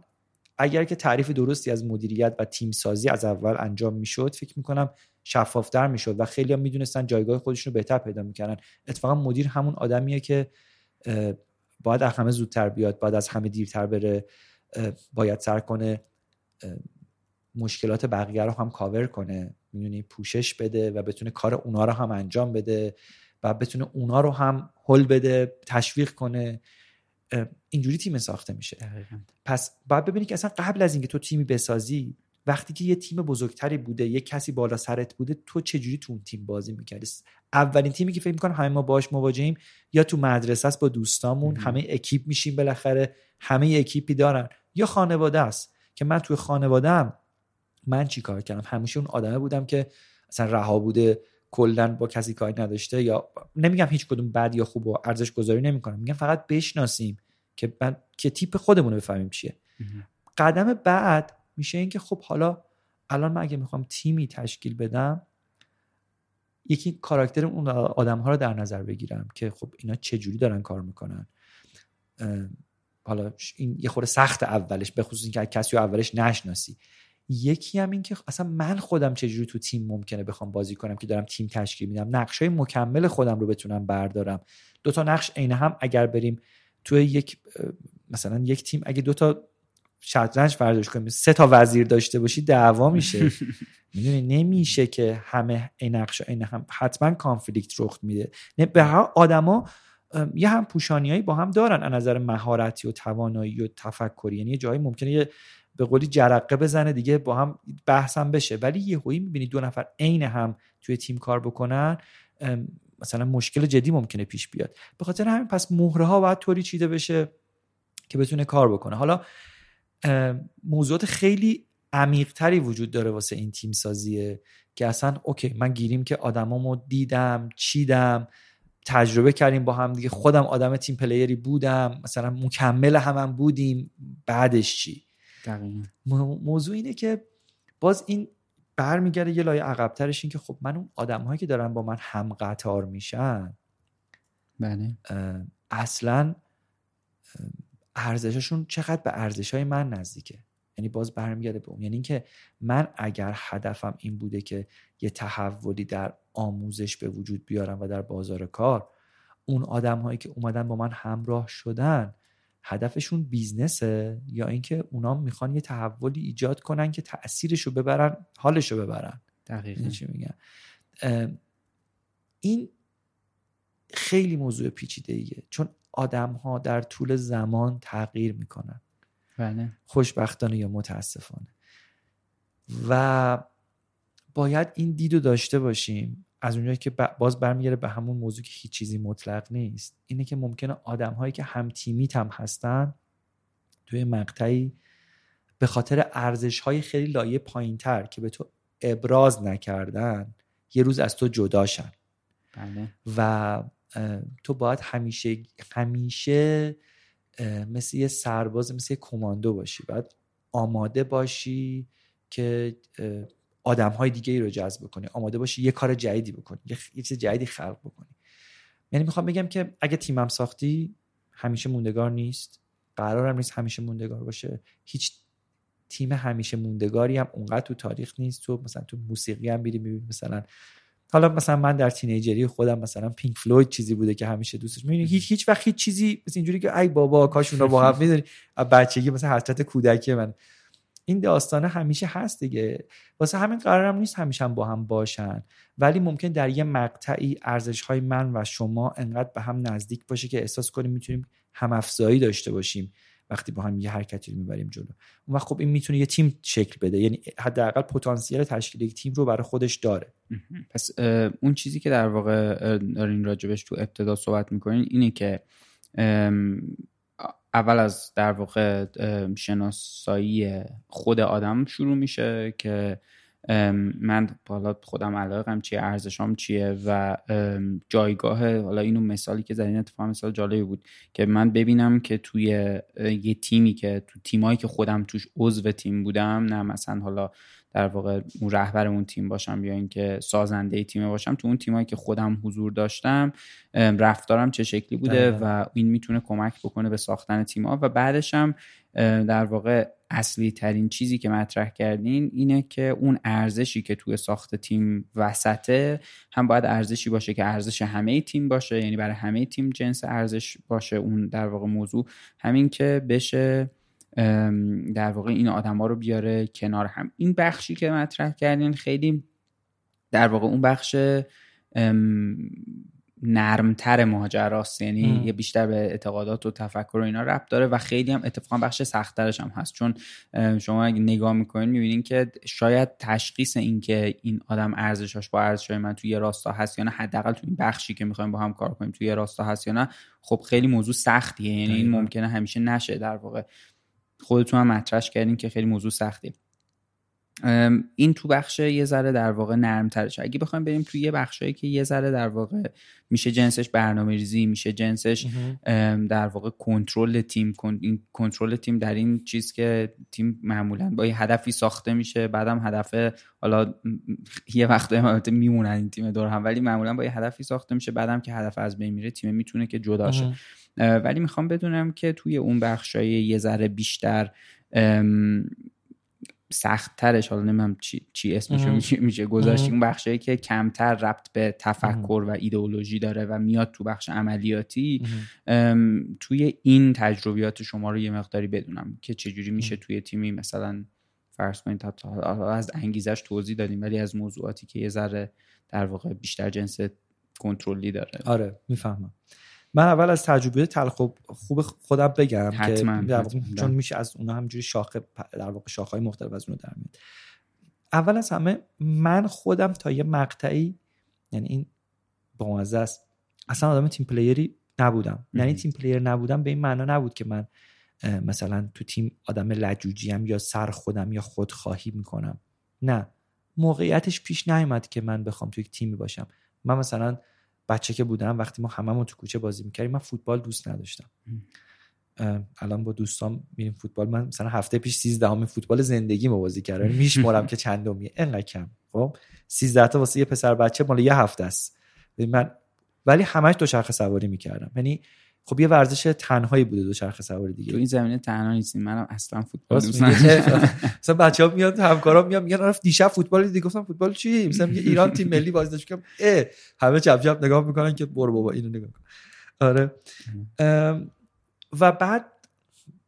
اگر که تعریف درستی از مدیریت و تیم سازی از اول انجام می‌شد فکر می‌کنم شفافتر می‌شد و خیلی هم می‌دونستن جایگاه خودشون رو بهتر پیدا می‌کردن. اتفاقا مدیر همون آدمیه که باید از همه زودتر بیاد باید از همه دیرتر بره باید سر کنه مشکلات بقیه رو هم کاور کنه. می‌دونی؟ پوشش بده و بتونه کار اونا رو هم انجام بده و بتونه اونا رو هم حل بده تشویق کنه. اینجوری تیم ساخته میشه. پس باید ببینی که اصلا قبل از اینکه تو تیمی بسازی وقتی که یه تیم بزرگتری بوده یه کسی بالا سرت بوده تو چجوری تو اون تیم بازی می‌کردی؟ اولین تیمی که فکر می‌کنم همه ما باش مواجهیم یا تو مدرسه است با دوستامون همه اکیپ میشیم بالاخره همه اکیپی دارن یا خانواده است. که من توی خانوادهام من چی کار کردم؟ همیشه اون آدمه بودم که اصلا رها بوده کلا با کسی کاری نداشته یا نمیگم هیچ کدوم بد یا خوب و ارزش گذاری نمی‌کنم. میگم فقط بشناسیم که من که تیپ خودمون رو بفهمیم چیه. قدم بعد میشه اینکه خب حالا الان من اگه می‌خوام تیمی تشکیل بدم یکی کاراکتر اون آدم ها رو در نظر بگیرم که خب اینا چه جوری دارن کار می‌کنن. حالا این یه خورده سخت اولش به خصوص اینکه کسی رو اولش نشناسی. یکی هم این که اصلا من خودم چجوری تو تیم ممکنه بخوام بازی کنم که دارم تیم تشکیل میدم. نقش های مکمل خودم رو بتونم بردارم. دو تا نقش عین هم اگر بریم توی یک مثلا یک تیم اگه دو تا شطرنج برداشت کنیم سه تا وزیر داشته باشی دعوا میشه. [LAUGHS] می‌دونی؟ نمیشه که همه این نقش این هم حتما کانفلیکت رخ میده. به هر آدما یه هم پوشانیایی با هم دارن از نظر مهارتی و توانایی و تفکری. یعنی جایی ممکنه یه به قولی جرقه بزنه دیگه با هم بحثم بشه. ولی یه هایی می‌بینی دو نفر عین هم توی تیم کار بکنن مثلا مشکل جدی ممکنه پیش بیاد. به خاطر همین پس مهره ها باید طوری چیده بشه که بتونه کار بکنه. حالا موضوعات خیلی عمیقتری وجود داره واسه این تیم سازیه که اصلا اوکی من گیریم که آدمامو دیدم چیدم تجربه کردیم با هم دیگه خودم آدم تیم پلیری بودم مثلا مکمل هم, هم بودیم بعدش چی؟ موضوع اینه که باز این برمیگرده یه لایه عقبترش این که خب من اون آدم هایی که دارن با من هم قطار میشن بله. اصلا ارزششون چقدر به ارزش های من نزدیکه. یعنی باز برمیگرده به اون. یعنی اینکه من اگر هدفم این بوده که یه تحولی در آموزش به وجود بیارم و در بازار کار اون آدم هایی که اومدن با من همراه شدن هدفشون بیزنسه یا اینکه اونا می‌خوان یه تحولی ایجاد کنن که تاثیرش رو ببرن حالش رو ببرن. دقیقا. چی میگن این خیلی موضوع پیچیده ایه چون آدم ها در طول زمان تغییر می‌کنن. بله. خوشبختانه یا متاسفانه. و باید این دید داشته باشیم از اونجایی که باز برمیگره به همون موضوع که هیچ چیزی مطلق نیست. اینه که ممکنه آدم هایی که هم تیمیت هم هستن توی مقطعی به خاطر ارزش های خیلی لایه پایین تر که به تو ابراز نکردن یه روز از تو جداشن بله. و تو باید همیشه همیشه مثل یه سرباز مثل یه کماندو باشی. باید آماده باشی که آدم های دیگه ای رو جذب کنی آماده باشی یه کار جدیدی بکنی. یه چیز جدیدی خلق بکنی. یعنی می‌خوام بگم که اگه تیمم ساختی همیشه موندگار نیست. قرارم نیست همیشه موندگار باشه. هیچ تیم همیشه موندگاری هم اونقدر تو تاریخ نیست. تو مثلا تو موسیقی هم بیری می‌بینی مثلا. حالا مثلا من در تینیجری خودم مثلا پینک فلوید چیزی بوده که همیشه دوستش می‌بینی. هیچ هیچ وقت هیچ چیزی مثل اینجوری که ای بابا کاش رو با هم می‌دونی بچگی مثلا حسرت کودکی من. این داستانه همیشه هست دیگه. واسه همین قرارم نیست همیشه هم با هم باشن. ولی ممکن در یه مقطعی ارزش های من و شما انقدر به هم نزدیک باشه که احساس کنیم می‌تونیم هم افزایی داشته باشیم. وقتی با هم یه حرکتی رو می‌بریم جلو. اون وقت خب این می‌تونه یه تیم شکل بده. یعنی حداقل پتانسیل تشکیل یک تیم رو برای خودش داره. پس اون چیزی که در واقع دارین راجبش تو ابتدا صحبت می‌کنین اینه که اول از در واقع شناسایی خود آدم شروع میشه که من حالا خودم علاقم چیه ارزشام چیه و جایگاه حالا اینو مثالی که زدین اتفاق مثال جالبی بود که من ببینم که توی یه تیمی که تو تیمایی که خودم توش عضو تیم بودم نه مثلا حالا در واقع اون رهبر اون تیم باشم یا اینکه سازنده تیم باشم تو اون تیمایی که خودم حضور داشتم رفتارم چه شکلی بوده و این می‌تونه کمک بکنه به ساختن تیم ها و بعدش هم در واقع اصلی ترین چیزی که مطرح کردین اینه که اون ارزشی که توی ساخت تیم وسطه هم باید ارزشی باشه که ارزش همه تیم باشه یعنی برای همه تیم جنس ارزش باشه اون در واقع موضوع. همین که بشه در واقع این آدما رو بیاره کنار هم. این بخشی که مطرح کردین خیلی در واقع اون بخش نرمتر ماجراست. یعنی یه بیشتر به اعتقادات و تفکر و اینا ربط داره و خیلی هم اتفاقا بخش سختترش هم هست. چون شما اگه نگاه می‌کنین می‌بینین که شاید تشخیص این که این آدم ارزشاش با ارزشهای من توی یه راستا هست یا نه حداقل توی این بخشی که می‌خوایم با هم کار کنیم توی یه راستا هست یا نه خب خیلی موضوع سختیه. یعنی این ممکنه همیشه نشه در واقع. خودتون هم مطرحش کردین که خیلی موضوع سختیه این تو بخش یه ذره در واقع نرم ترش اگه بخوایم بریم توی یه بخشایی که یه ذره در واقع میشه جنسش برنامه ریزی میشه جنسش در واقع کنترل تیم کنترل تیم در این چیز که تیم معمولا با یه هدفی ساخته میشه بعدم هدف حالا یه وقت البته میمونن این تیم دور هم ولی معمولا با یه هدفی ساخته میشه بعدم که هدف از بین میره تیم می‌تونه که جدا شه. ولی می‌خوام بدونم که توی اون بخشای یه ذره بیشتر سخت ترش حالا نمی‌دونم چی, چی اسمشو میشه, میشه گذاشت اون بخشایی که کمتر ربط به تفکر و ایدئولوژی داره و میاد تو بخش عملیاتی توی این تجربیات شما رو یه مقداری بدونم که چجوری میشه توی تیمی مثلا فرض کنید تا از انگیزش توضیح دادیم ولی از موضوعاتی که یه ذره در واقع بیشتر جنس کنترلی داره. آره می‌فهمم. من اول از تجربه تلخ خوب خودم بگم که چون میشه از اونها همجوری شاخه در واقع های مختلف از اونها در میاد. اول از همه من خودم تا یه مقطعی یعنی این با است. اصلا آدم team player ی نبودم. یعنی team player نبودم به این معنا نبود که من مثلا تو تیم آدم لجوجیم یا سر خودم یا خودخواهی می‌کنم. نه. موقعیتش پیش نیومد که من بخوام تو یک تیمی باشم. من مثلا بچه که بودم وقتی ما هممون تو کوچه بازی می‌کردیم من فوتبال دوست نداشتم. الان با دوستان میریم فوتبال. من مثلا هفته پیش 13 همین فوتبال زندگی ما بازی کردم. یعنی میشمرم که چندمیه انقدر کم. خب؟ 13 تا واسه یه پسر بچه مال یه هفته است. من ولی همش دوچرخه سواری می‌کردم. یعنی خب یه ورزش تنهایی بوده دوچرخه سواری دیگه. تو این زمینه تنها نیستیم منم اصلا فوتبال [LAUGHS] مثلا بچه‌ها میاد همکارا میان میگن رفت دیشب فوتبال دیدی؟ گفتم فوتبال چی؟ مثلا میگه ایران تیم ملی بازی داشت. که همه چپ چپ نگاه می‌کنن که برو بابا اینو نگاه کن. آره. و بعد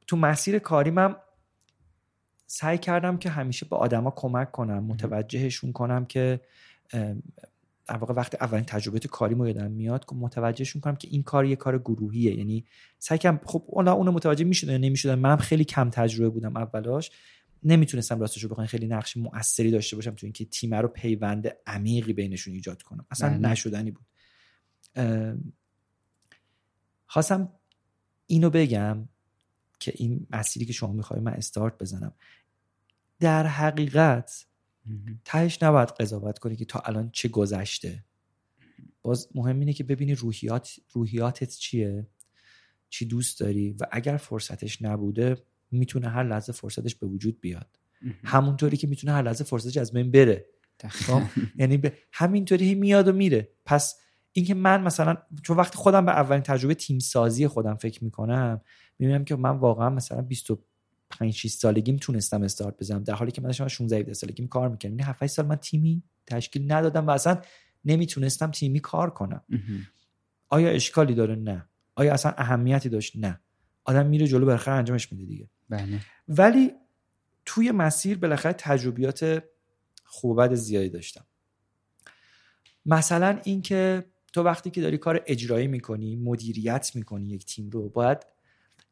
تو مسیر کاری من سعی کردم که همیشه به آدما کمک کنم متوجهشون کنم که در واقع وقتی اولین تجربه کاری ما یادم میاد که متوجهشون کنم که این کار یه کار گروهیه. یعنی سعی کردم خب اونا اون متوجه می‌شدن یا نمی‌شدن منم خیلی کم تجربه بودم اولاش نمی‌تونستم راستش رو بخوام خیلی نقش مؤثری داشته باشم تو اینکه تیم رو پیوند عمیقی بینشون ایجاد کنم. اصلا بله. نشدنی بود. خواستم اینو بگم که این مسیری که شما می‌خوای من استارت بزنم. در حقیقت تهش نباید قضاوت کنی که تا الان چه گذشته. باز مهم اینه که ببینی روحیات روحیاتت چیه چی دوست داری و اگر فرصتش نبوده می‌تونه هر لحظه فرصتش به وجود بیاد. همونطوری که می‌تونه هر لحظه فرصتش از بین بره. خب؟ یعنی به همینطوری میاد و میره. پس اینکه من مثلا چون وقتی خودم به اولین تجربه تیم سازی خودم فکر می‌کنم می‌بینم که من واقعا مثلا 25 6 سالگیم تونستم استارت بزنم. در حالی که من داشتم 16 17 سالگیم کار می‌کردم. یعنی 7 سال من تیمی تشکیل ندادم و اصلا نمی‌تونستم تیمی کار کنم. آیا اشکالی داره؟ نه. آیا اصلا اهمیتی داشت؟ نه. آدم میره جلو بالاخره انجامش میده دیگه. بله. ولی توی مسیر بالاخره تجربیات خوب بد زیادی داشتم. مثلا اینکه تو وقتی که داری کار اجرایی می‌کنی مدیریت می‌کنی یک تیم رو باید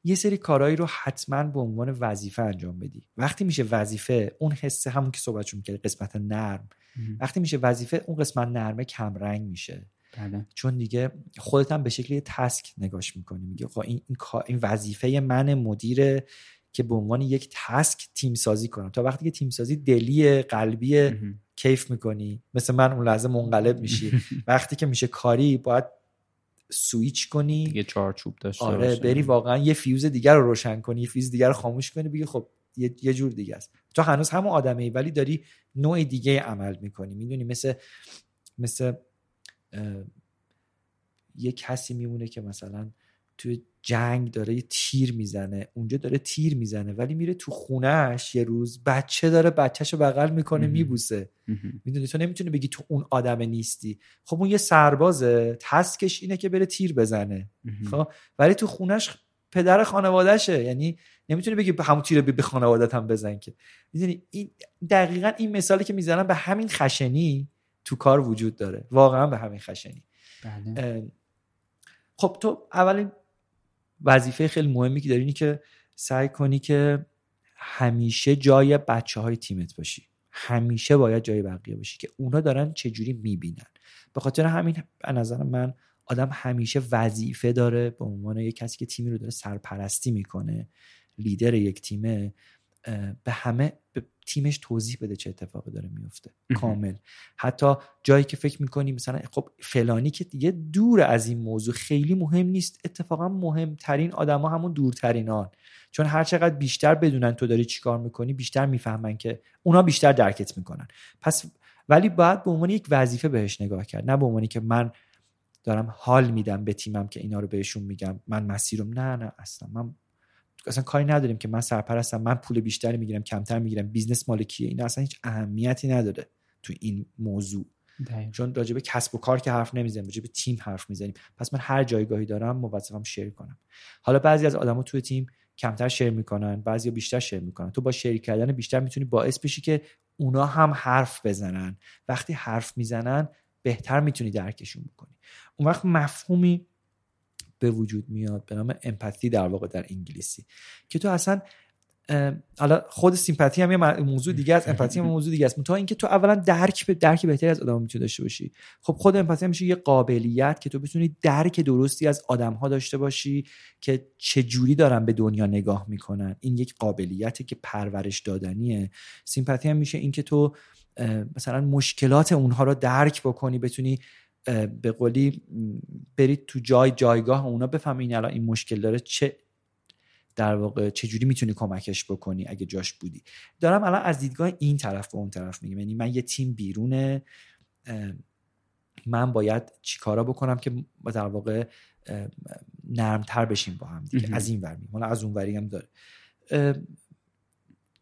یه سری کارهایی رو حتما به عنوان وظیفه انجام بدی. وقتی میشه وظیفه اون حسه همون که صحبت می‌کردی قسمت نرم. وقتی میشه وظیفه اون قسمت نرمه کمرنگ میشه. بله. چون دیگه خودت هم به شکل یه تسک نگاش می‌کنی. میگه خب این, این وظیفه من مدیر که به عنوان یک task تیم سازی کنم. تا وقتی که تیم سازی دلی قلبی کیف می‌کنی. مثل من اون لحظه منقلب میشی. [LAUGHS] وقتی که میشه کاری باید سویچ کنی. یه چارچوب داشته آره بری واقعا یه فیوز دیگر رو روشن کنی یه فیوز دیگر رو خاموش کنی بگی خب یه, یه جور دیگه است. تو هنوز همون آدمه ای ولی داری نوع دیگه عمل می‌کنی. می‌دونی مثل مثل یه کسی میمونه که مثلا توی جنگ داره یه تیر می‌زنه اونجا داره تیر می‌زنه ولی میره تو خونهش یه روز بچه داره بچهش رو بغل می‌کنه میبوسه. می‌دونی؟ تو نمی‌تونی بگی تو اون آدم نیستی. خب اون یه سربازه تسکش اینه که بره تیر بزنه. خب؟ ولی تو خونش پدر خانوادهشه. یعنی نمی‌تونی بگی همون تیر به خانوادت هم بزن که. می‌دونی؟ این دقیقا این مثالی که می‌زنم به همین خشنی تو کار وجود داره. واقعا به همین خشنی. بله. خب تو اولین وظیفه خیلی مهمی که داری اینی که سعی کنی که همیشه جای بچه های تیمت باشی. همیشه باید جای بقیه باشی که اونا دارن چجوری می‌بینن. به خاطر همین به نظر من آدم همیشه وظیفه داره به عنوان یک کسی که تیمی رو داره سرپرستی می‌کنه لیدر یک تیمه به همه تیمش توضیح بده چه اتفاقی داره میفته. کامل. حتی جایی که فکر می‌کنی مثلا خب فلانی که دیگه دور از این موضوع خیلی مهم نیست اتفاقا مهمترین آدما همون دورترینان. چون هر چقدر بیشتر بدونن تو داری چیکار می‌کنی بیشتر می‌فهمن که اونا بیشتر درکت می‌کنن. پس ولی باید به عنوان یک وظیفه بهش نگاه کرد. نه به عنوانی که من دارم حال میدم به تیمم که اینا رو بهشون میگم من مسیرم. نه نه اصلا. من اصلا کاری نداریم که من سرپرستم من پول بیشتری می‌گیرم کمتر می‌گیرم. business مال کیه این اصلا هیچ اهمیتی نداره تو این موضوع. دایم. چون راجع کسب و کار که حرف نمی‌زنیم راجع به تیم حرف می‌زنیم. پس من هر جایگاهی دارم موظفم شیر کنم. حالا بعضی از آدما توی تیم کمتر شیر می‌کنن بعضی بیشتر شیر می‌کنن. تو با شیر کردن بیشتر می‌تونی باعث بشی که اونا هم حرف بزنن. وقتی حرف می‌زنن بهتر می‌تونی درکشون بکنی. اون وقت مفهومی به وجود میاد به نام امپاتی در واقع در انگلیسی که تو اصلا حالا خود سیمپاتی هم یه موضوع دیگه است امپاتی هم موضوع دیگه است. تا اینکه تو اولا درک به درک بهتری از آدم می‌تونی داشته باشی. خب خود امپاتی میشه یه قابلیت که تو بتونی درک درستی از آدم ها داشته باشی که چه جوری دارن به دنیا نگاه می‌کنن. این یک قابلیتی که پرورش دادنیه. سیمپاتی هم میشه اینکه تو مثلا مشکلات اونها رو درک بکنی بتونی به قولی برید تو جای جایگاه اونا بفهمین الان این مشکل داره چه در واقع چجوری می‌تونی کمکش بکنی اگه جاش بودی. دارم الان از دیدگاه این طرف به اون طرف میگم. یعنی من یه تیم بیرونه من باید چیکارا بکنم که در واقع نرمتر بشیم با هم دیگه. از این ور حالا از اون وری هم داره.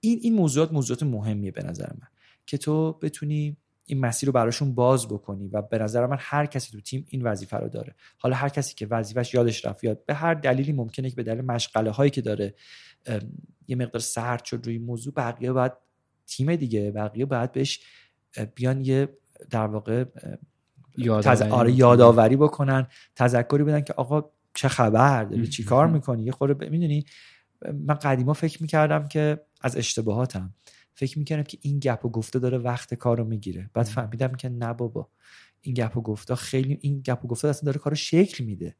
این این موضوعات موضوعات مهمیه به نظر من. که تو بتونی این مسیر رو براشون باز بکنی و به نظر من هر کسی تو تیم این وظیفه رو داره. حالا هر کسی که وظیفش یادش رفت یاد به هر دلیلی ممکنه که به دلیل مشغله هایی که داره یه مقدار سرد شد روی موضوع بقیه باید تیم دیگه بقیه باید بهش بیان یه در واقع یادآوری, آره یادآوری بکنن تذکری بدن که آقا چه خبر داری؟ چی کار می‌کنی؟ یه خورده می‌دونی؟ من قدیما فکر می‌کردم که از اشتباهاتم. فکر می‌کردم که این گپ و گفته داره وقت کار رو می‌گیره. بعد فهمیدم که نه بابا این گپ و گفته خیلی این گپ و گفته اصلا داره کارو شکل میده.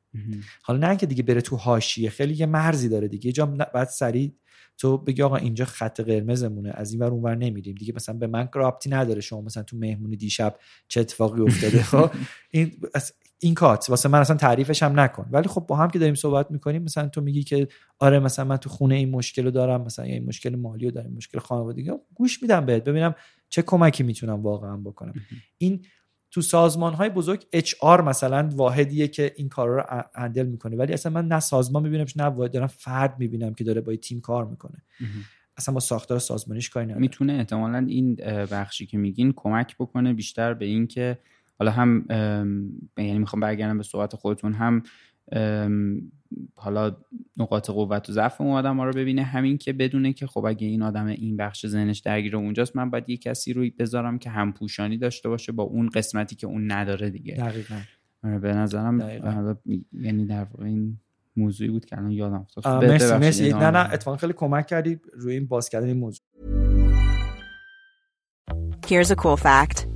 حالا نه که دیگه بره تو حاشیه خیلی یه مرزی داره دیگه. جا بعد سریع تو بگی آقا اینجا خط قرمزمونه از این ور اونور نمیریم. دیگه مثلا به من رابطی نداره. شما مثلا تو مهمونی دیشب چه اتفاقی افتاده. [LAUGHS] خب این این کات واسه من اصلا تعریفش هم نکن. ولی خب با هم که داریم صحبت می‌کنیم مثلا تو میگی که آره مثلا من تو خونه این مشکل رو دارم مثلا این مشکل مالی رو دارم مشکل خانوادگی گوش میدم بهت ببینم چه کمکی می‌تونم واقعا بکنم. این تو سازمان های بزرگ اچ آر مثلا واحدیه که این کار رو هندل می‌کنه. ولی اصلا من نه سازمان می‌بینم نه واحد دارم فرد می‌بینم که داره با تیم کار می‌کنه. اصلا با ساختار سازمانیش کاری نداره می‌تونه احتمالا این بخشی که میگین کمک بکنه بیشتر به اینکه حالا هم یعنی می‌خوام برگردم به صحبت خودتون هم حالا نقاط قوت و ضعف اون آدم ها رو ببینه. همین که بدونه که خب اگه این آدم این بخش ذهنش درگیر اونجاست من باید یه کسی رو بذارم که هم پوشانی داشته باشه با اون قسمتی که اون نداره دیگه. دقیقا. آره، به نظرم یعنی در واقع این موضوعی بود که الان یادم افتاد. مرسی مرسی. نه نه اتفاقا خیلی کمک کردی روی این باز کردن این موضوع. Here's a cool fact.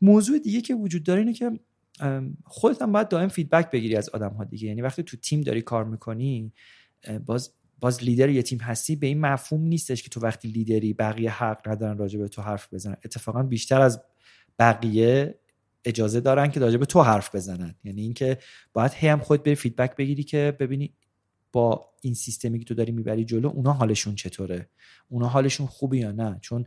موضوع دیگه که وجود داره اینه که خودت هم باید دائم فیدبک بگیری از آدم ها دیگه. یعنی وقتی تو تیم داری کار می‌کنی باز باز لیدر یه تیم هستی به این مفهوم نیستش که تو وقتی لیدری بقیه حق ندارن راجع به تو حرف بزنن. اتفاقا بیشتر از بقیه اجازه دارن که راجع به تو حرف بزنن. یعنی اینکه باید هی هم خود به فیدبک بگیری که ببینی با این سیستمی که تو داری می‌بری جلو اونا حالشون چطوره؟ اونا حالشون خوبه یا نه؟ چون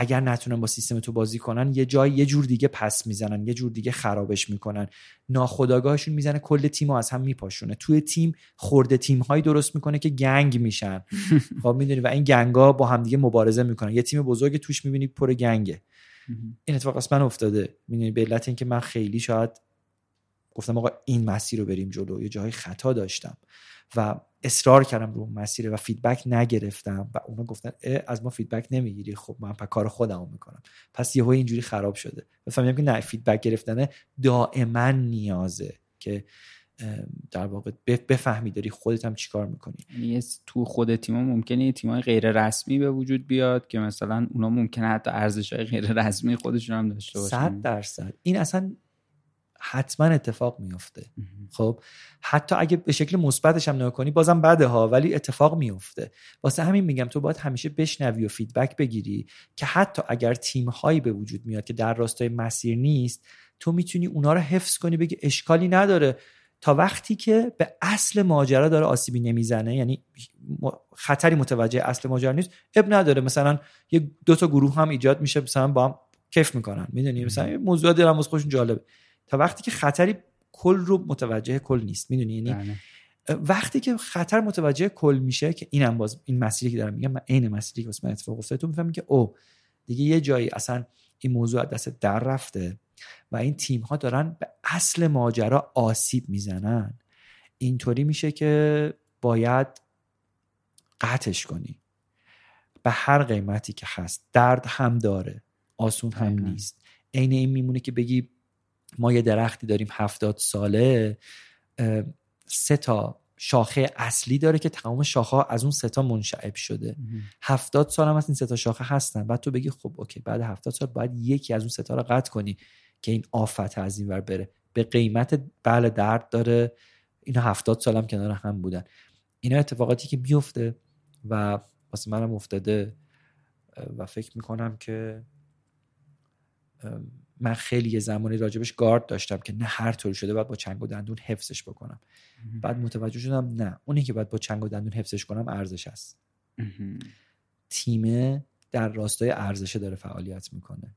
اگر نتونن با سیستم تو بازی کنن یه جای یه جور دیگه پس می‌زنن یه جور دیگه خرابش می‌کنن. ناخداگاهشون می‌زنه کل تیم رو از هم میپاشونه. توی تیم خورده تیم هایی درست می‌کنه که gang میشن. [LAUGHS] خب می‌دونی و این gang ا با همدیگه مبارزه می‌کنن. یه تیم بزرگ توش می‌بینی پر gang ه. این اتفاق اصلا افتاده. می‌دونی به علت اینکه من خیلی شاید گفتم آقا این مسیر رو بریم جلو. یه جایی خطا داشتم. و اصرار کردم رو مسیر و feedback نگرفتم و اونا گفتن از ما feedback نمی‌گیری خب من پس کار خودمو می‌کنم. پس یهو اینجوری خراب شده. فهمیدم که نه فیدبک گرفتن دائما نیازه که در واقع بفهمی داری خودت هم چیکار می‌کنی. یعنی تو خود تیم ممکنه تیم غیر رسمی به وجود بیاد که مثلا اونا ممکنه حتی ارزش های غیر رسمی خودشون هم داشته باشن. صد درصد. این اصلا حتما اتفاق میفته خب حتی اگه به شکل مثبتش هم نگاه کنی بازم بده ها ولی اتفاق میفته واسه همین میگم تو باید همیشه بشنوی و فیدبک بگیری که حتی اگر تیم هایی به وجود میاد که در راستای مسیر نیست تو می‌تونی اونا رو حفظ کنی بگی اشکالی نداره. تا وقتی که به اصل ماجرا داره آسیبی نمی‌زنه یعنی خطری متوجه اصل ماجرا نیست اب نداره. مثلا یه دو تا گروه هم ایجاد میشه مثلا با هم کیف می‌کنن. می‌دونی؟ مثلا موضوع دارم واسه خودشون جالبه. تا وقتی که خطری کل رو متوجه کل نیست می‌دونی؟ یعنی بله. وقتی که خطر متوجه کل میشه که اینم باز این مسیری که دارم میگم من عین مسیری که واسه من اتفاق افتاده تو می‌فهمی که او دیگه یه جایی اصلا این موضوع دست در رفته و این تیم ها دارن به اصل ماجرا آسیب می‌زنن. اینطوری میشه که باید قطعش کنی. به هر قیمتی که هست. درد هم داره. آسون هم. نیست. عین این میمونه که بگی ما یه درختی داریم هفتاد ساله سه تا شاخه اصلی داره که تمام شاخه ها از اون سه تا منشعب شده. هفتاد سال هم از این سه تا شاخه هستن. بعد تو بگی خب اوکی بعد هفتاد سال باید یکی از اون سه تا رو قطع کنی که این آفت از این ور بره. به قیمت بله درد داره. اینا هفتاد سال هم کنار هم بودن. اینا اتفاقاتی که میفته و واسه منم افتاده و فکر می‌کنم که من خیلی یه زمانی راجبش گارد داشتم که نه هر طوری شده باید با چنگ و دندون حفظش بکنم. بعد متوجه شدم نه اونی که باید با چنگ و دندون حفظش کنم ارزش است. تیمه در راستای ارزشه داره فعالیت می‌کنه.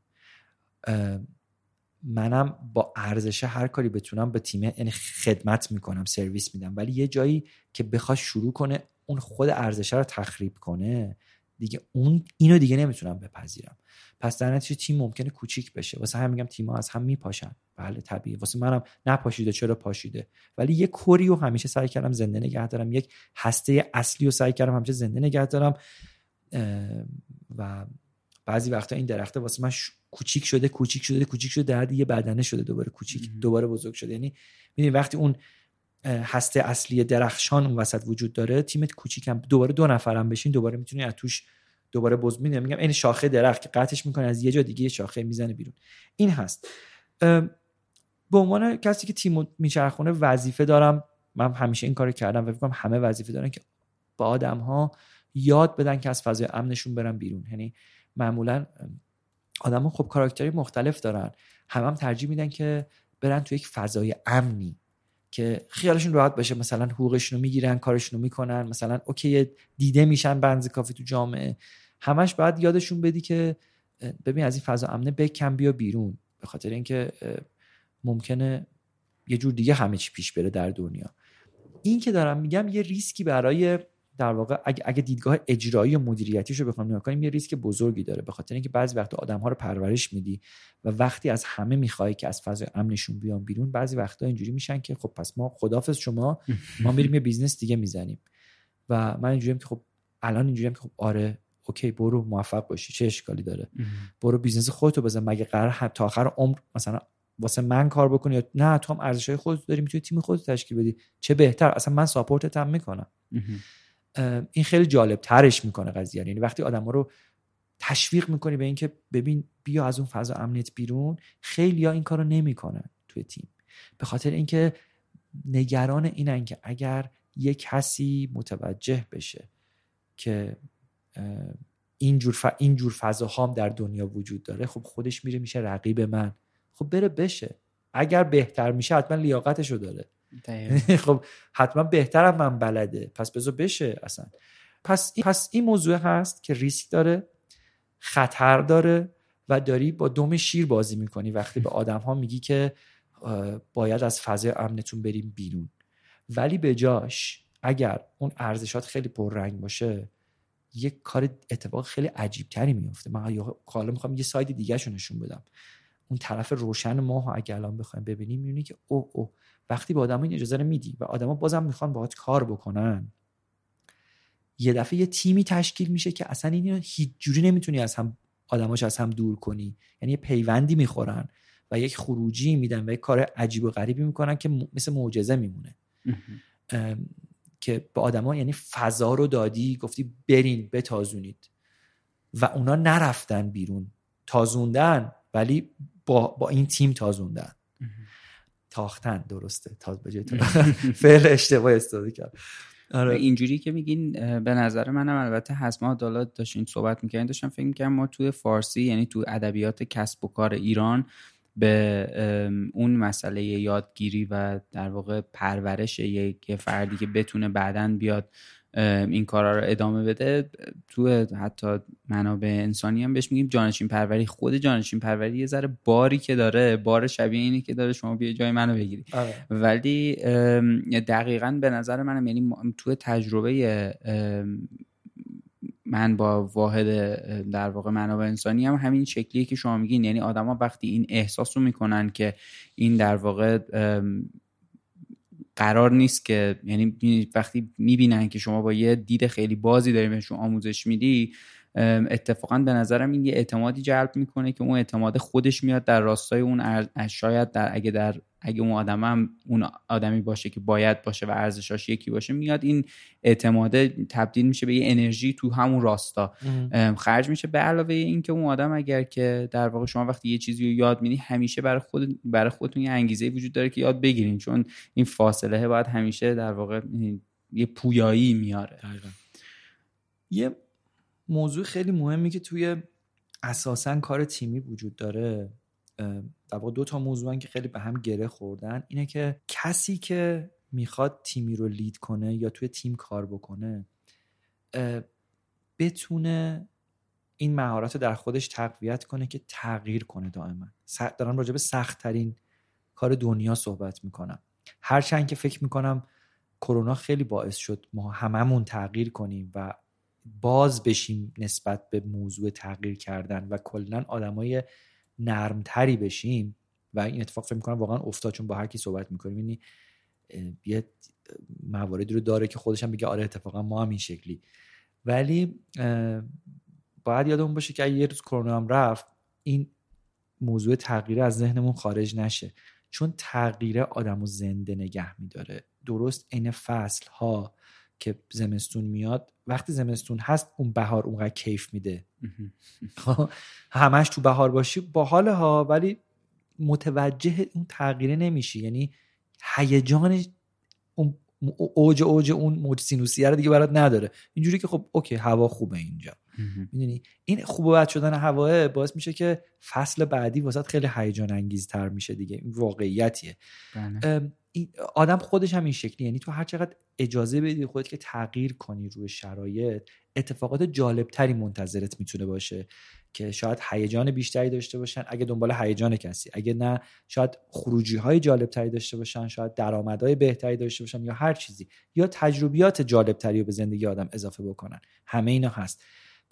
منم با ارزشه هر کاری بتونم به تیمه یعنی خدمت می‌کنم سرویس میدم. ولی یه جایی که بخواد شروع کنه اون خود ارزشه رو تخریب کنه دیگه اون اینو دیگه نمی‌تونم بپذیرم. پس در نتیجه تیم ممکنه کوچیک بشه. واسه هم میگم تیم‌ها از هم میپاشن. بله طبیعی. واسه منم نپاشیده چرا پاشیده؟ ولی یه کوری رو همیشه سعی کردم زنده نگه دارم. یک هسته اصلی رو سعی کردم همیشه زنده نگه دارم. و بعضی وقتا این درخته واسه من ش- کوچیک شده کوچیک شده کوچیک شده در یه بدنه شده دوباره کوچیک دوباره بزرگ شده. یعنی می‌دونی وقتی اون هسته اصلی درخشان اون وسط وجود داره تیمت کوچیکم. دوباره دو نفرم بشین دوباره می‌تونی از توش دوباره بز می‌دونی میگم این شاخه درخت که قطعش می‌کنه از یه جا دیگه شاخه می‌زنه بیرون. این هست. به عنوان کسی که تیم میچرخونه وظیفه دارم من همیشه این کارو کردم و کنم همه وظیفه دارن که با آدم ها یاد بدن که از فضای امنشون برن بیرون. یعنی معمولا آدم ها خب کاراکتری مختلف دارن. هم هم ترجیح میدن که برن تو یک فضای امنی. که خیالشون راحت باشه. مثلا حقوقشون رو می‌گیرن کارشون رو می‌کنن. مثلا اوکی دیده میشن بنز کافی تو جامعه. همش باید یادشون بدی که ببین از این فضا امنه بکن بیا بیرون. به خاطر اینکه ممکنه یه جور دیگه همه چی پیش بره در دنیا. این که دارم میگم یه ریسکی برای در واقع اگه, اگه دیدگاه اجرایی و مدیریتیش رو بخوام نگاه کنیم یه ریسک بزرگی داره. به خاطر اینکه بعضی وقتا آدم ها رو پرورش میدی و وقتی از همه می‌خوای که از فضای امنشون بیان بیرون بعضی وقتا اینجوری میشن که خب پس ما خدافظ شما ما میریم یه business دیگه می‌زنیم. و من اینجوریم که خب الان اینجوریم که خب آره OK برو موفق باشی. چه اشکالی داره؟ برو business خودتو بزن. مگه قرار تا آخر عمر مثلا واسه من کار بکنی یا نه تو هم ارزش های خودت داری می‌تونی تیم خودت تشکیل بدی. چه بهتر؟ اصلا من support ت هم می‌کنم. این خیلی جالب ترش می‌کنه قضیه. یعنی وقتی آدم رو تشویق می‌کنی به اینکه ببین بیا از اون فضا امنیت بیرون خیلی ها این کارو نمی‌کنن توی تیم. به خاطر اینکه نگران اینن که اگر یک کسی متوجه بشه که اینجور ف... اینجور فضاهام در دنیا وجود داره خب خودش میره میشه رقیب من. خب بره بشه. اگر بهتر میشه حتما لیاقتشو داره. [LAUGHS] خب حتما بهترم من بلده. پس بذار بشه اصلا. پس این, پس این موضوع هست که ریسک داره خطر داره و داری با دم شیر بازی می‌کنی. وقتی به آدم ها میگی که باید از فضای امنتون بریم بیرون. ولی به جاش اگر اون ارزشات خیلی پررنگ باشه یک کار اتفاق خیلی عجیب تری میفته من حالا می‌خوام یه ساید دیگه نشون بدم. اون طرف روشن ماه اگه الان بخوایم ببینیم می‌بینی که او او وقتی به آدم این اجازه رو میدی و آدما بازم می‌خوان باهات کار بکنن. یه دفعه یه تیمی تشکیل میشه که اصلا اینو هیچ جوری نمی‌تونی از هم آدماش از هم دور کنی. یعنی یه پیوندی می‌خورن و یک خروجی میدن و یک کار عجیب و غریبی می‌کنن که مثل معجزه میمونه. که به آدما یعنی فضا رو دادی گفتی برین بتازونید. و اونا نرفتن بیرون. تازوندن ولی با, با این تیم تازوندن. تاختن درسته. تاز به تا- [LAUGHS] فعل اشتباه استفاده کرد. آره. اینجوری که میگین به نظر منم البته هست. ما عدالت داشتین صحبت می‌کردین داشتم فکر می‌کردم ما توی فارسی یعنی تو ادبیات کسب و کار ایران به اون مسئله یادگیری و در واقع پرورش یک یه فردی که بتونه بعدا بیاد این کارا رو ادامه بده. تو حتی منابع انسانی هم بهش میگیم جانشین پروری. خود جانشین پروری یه ذره باری که داره بار شبیه اینی که داره شما بیا جای منو بگیری. آره. ولی دقیقا به نظر منم یعنی تو تجربه من با واحد در واقع منابع انسانی هم همین شکلیه که شما میگین. یعنی آدما وقتی این احساس رو می‌کنن که این در واقع قرار نیست که یعنی وقتی می‌بینن که شما با یه دید خیلی بازی داری بهشون آموزش میدی اتفاقا به نظرم این یه اعتمادی جلب می‌کنه که اون اعتماد خودش میاد در راستای اون شاید در اگه در اگه اون آدم هم اون آدمی باشه که باید باشه و ارزشاش یکی باشه میاد این اعتماده تبدیل میشه به یه انرژی تو همون راستا. خرج میشه. به علاوه این که اون آدم اگر که در واقع شما وقتی یه چیزی رو یاد میدی همیشه برای خود برای خودتون یه انگیزه وجود داره که یاد بگیرین چون این فاصله باید همیشه در واقع یه پویایی میاره. یه موضوع خیلی مهمی که توی اساسا کار تیمی وجود داره در واقع دو تا موضوعن که خیلی به هم گره خوردن اینه که کسی که می‌خواد تیمی رو لید کنه یا توی تیم کار بکنه بتونه این مهارت رو در خودش تقویت کنه که تغییر کنه دائما. دارم راجع به سخت ترین کار دنیا صحبت می‌کنم. هرچند که فکر می‌کنم کرونا خیلی باعث شد ما هممون تغییر کنیم و باز بشیم نسبت به موضوع تغییر کردن و کلا آدمای نرمتری بشیم. و این اتفاق فکر می‌کنم واقعا افتاد چون با هر کی صحبت می‌کنیم یعنی یه مواردی رو داره که خودش هم بگه آره اتفاقا ما هم این شکلی. ولی باید یادمون باشه که اگه یه روز کرونا هم رفت این موضوع تغییر از ذهنمون خارج نشه. چون تغییر آدم زنده نگه میداره. درست عین فصل ها که زمستون میاد وقتی زمستون هست اون بهار اونقدر کیف میده. خب، همش تو بهار باشی با حال ها ولی متوجه اون تغییره نمیشی. یعنی هیجان اون اوج اوج اون موج سینوسیه رو دیگه برات نداره. اینجوری که خب اوکی هوا خوبه اینجا. می‌دونی؟ این خوب بد شدن هواه باعث میشه که فصل بعدی واسط خیلی هیجان انگیزتر میشه دیگه. این واقعیتیه. بله. آدم خودش هم این شکلی یعنی تو هر چقدر اجازه بدی خودت که تغییر کنی روی شرایط اتفاقات جالبتری منتظرت می‌تونه باشه که شاید هیجان بیشتری داشته باشن. اگه دنبال هیجان کسی اگه نه شاید خروجی های جالبتری داشته باشن شاید درآمدهای بهتری داشته باشن یا هر چیزی. یا تجربیات جالبتری رو به زندگی آدم اضافه بکنن. همه اینا هست.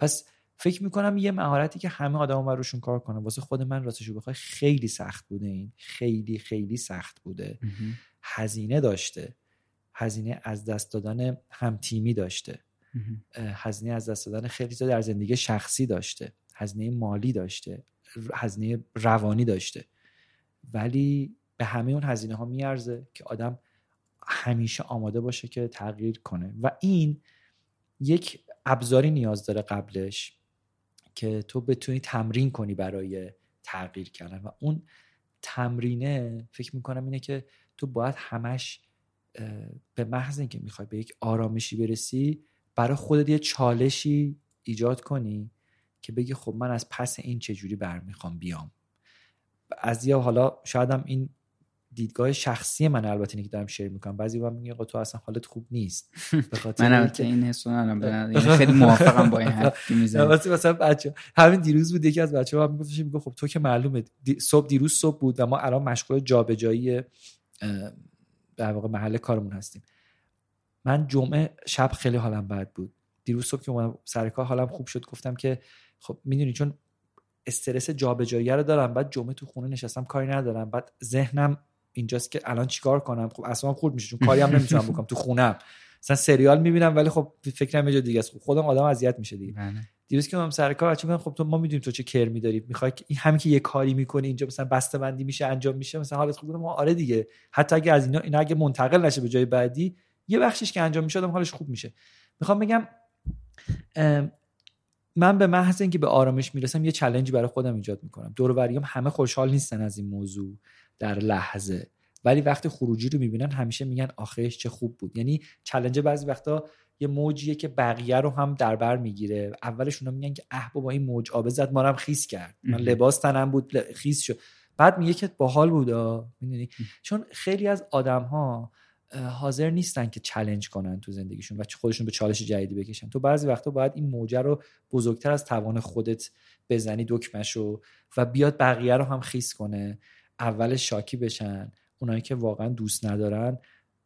پس فکر می‌کنم یه مهارتی که همه آدم بر روشون کار کنن. واسه خود من راستش بخوای خیلی سخت بوده این. خیلی خیلی سخت بوده. هزینه داشته. هزینه از دست دادن هم تیمی داشته. هزینه از دست دادن خیلی در زندگی شخصی داشته. هزینه مالی داشته. هزینه روانی داشته. ولی به همه اون هزینه ها میارزه که آدم همیشه آماده باشه که تغییر کنه. و این یک ابزاری نیاز داره قبلش که تو بتونی تمرین کنی برای تغییر کردن. و اون تمرینه فکر می‌کنم اینه که تو باید همش به محض اینکه می‌خوای به یک آرامشی برسی برای خودت یه چالشی ایجاد کنی که بگی خب من از پس این چجوری برمیخوام بیام. از یا حالا شایدم این دیدگاه شخصی من البته اینه که دارم شیر می‌کنم. بعضی وقت میگه تو اصلا حالت خوب نیست. به خاطر من البته این حسو ندارم. یعنی خیلی موافقم با این حرف که می‌زنی مثلا بچه. همین دیروز بود یکی از بچه‌ها هم میگفتش میگه خب تو که معلومه. صبح دیروز صبح بود و ما الان مشغول جابجایی در واقع محل کارمون هستیم. من جمعه شب خیلی حالم بد بود. دیروز صبح که اومدم سر کار حالم خوب شد. گفتم که خب می‌دونی چون استرس جابجایی رو دارم بعد جمعه تو خونه نشستم کاری ندارم بعد ذهنم اینجاست که الان چیکار کنم؟ خب اصلا خورد میشه چون کاری هم نمی‌تونم بکنم تو خونم. مثلا سریال می‌بینم ولی خب فکرم یه دیگه است. خب خودم آدم اذیت میشه دیگه. بله. دیروز که من سر کار بچه خب تو ما می‌دونیم تو چه کرمی داری. می‌خوای این همین که یه کاری می‌کنی اینجا مثلا بسته بندی میشه انجام میشه مثلا حالت خوب ما آره دیگه. حتی اگه از اینا اینا اگه منتقل نشه به جای بعدی یه بخشش که انجام میشه آدم حالش خوب میشه. می‌خوام بگم من به محض اینکه به آرامش می‌رسم یه چلنجی برای خودم ایجاد می‌کنم. دور همه خوشحال نیستن از این موضوع در لحظه. ولی وقتی خروجی رو می‌بینن همیشه میگن آخرش چه خوب بود. یعنی چلنج بعضی وقتا یه موجیه که بقیه رو هم در بر می‌گیره. اولش اونا میگن که اه با این موج آب زد ما هم خیس کرد. من لباس تنم بود خیس شد. بعد میگه که باحال بود می‌دونی؟ چون خیلی از آدم ها حاضر نیستن که چلنج کنن تو زندگیشون و خودشون به چالش جدیدی بکشن. تو بعضی وقتا باید این موجه رو بزرگتر از توان خودت بزنی دکمشو و بیاد بقیه رو هم خیس کنه. اول شاکی بشن. اونایی که واقعا دوست ندارن